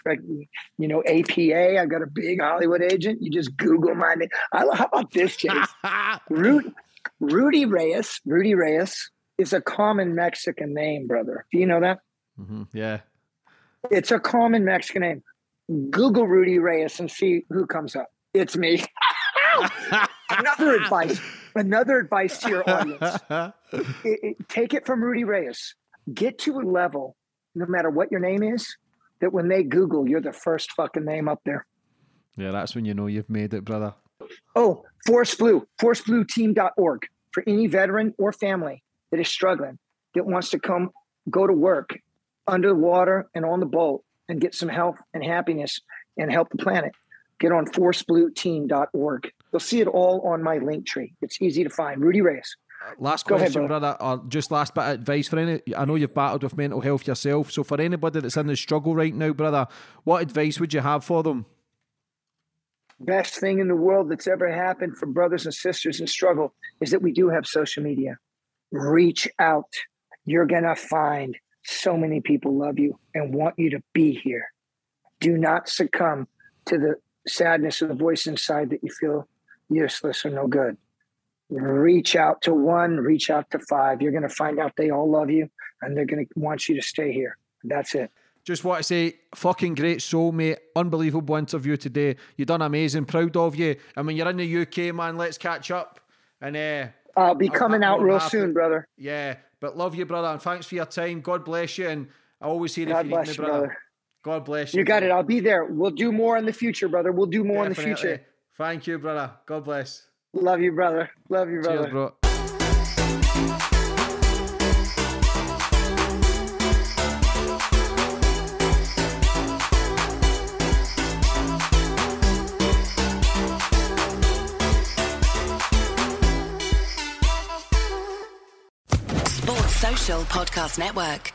you know, APA. I've got a big Hollywood agent. You just Google my name. I, how about this, James? [LAUGHS] Rudy, Rudy Reyes. Rudy Reyes is a common Mexican name, brother. Do you know that? Mm-hmm. Yeah. It's a common Mexican name. Google Rudy Reyes and see who comes up. It's me. [LAUGHS] another advice. Another advice to your audience. [LAUGHS] It- it- take it from Rudy Reyes. Get to a level, no matter what your name is, that when they Google, you're the first fucking name up there. yeah, that's when you know you've made it, brother. Oh, Force Blue, forceblueteam.org for any veteran or family that is struggling, that wants to come go to work under the water and on the boat and get some health and happiness and help the planet, get on forceblueteam.org. You'll see it all on my link tree. It's easy to find. Rudy Reyes. Last Go question, ahead, brother. brother, or just last bit of advice for any. I know you've battled with mental health yourself. So for anybody that's in the struggle right now, brother, what advice would you have for them? Best thing in the world that's ever happened for brothers and sisters in struggle is that we do have social media. Reach out. You're gonna find so many people love you and want you to be here. Do not succumb to the sadness of the voice inside that you feel useless or no good reach out to one, reach out to five. You're going to find out they all love you and they're going to want you to stay here. That's it. Just want to say, fucking great soul, mate. Unbelievable interview today. You done amazing. Proud of you. And when you're in the UK, man, let's catch up. And uh, I'll be coming out real happen. soon, brother. Yeah, but love you, brother, and thanks for your time. God bless you. And I always hear God if you need me, brother. brother. God bless you. You got it. I'll be there. We'll do more in the future, brother. We'll do more Definitely. in the future. Thank you, brother. God bless. Love you, brother. Love you, brother. Cheers, bro. Sports Social Podcast Network.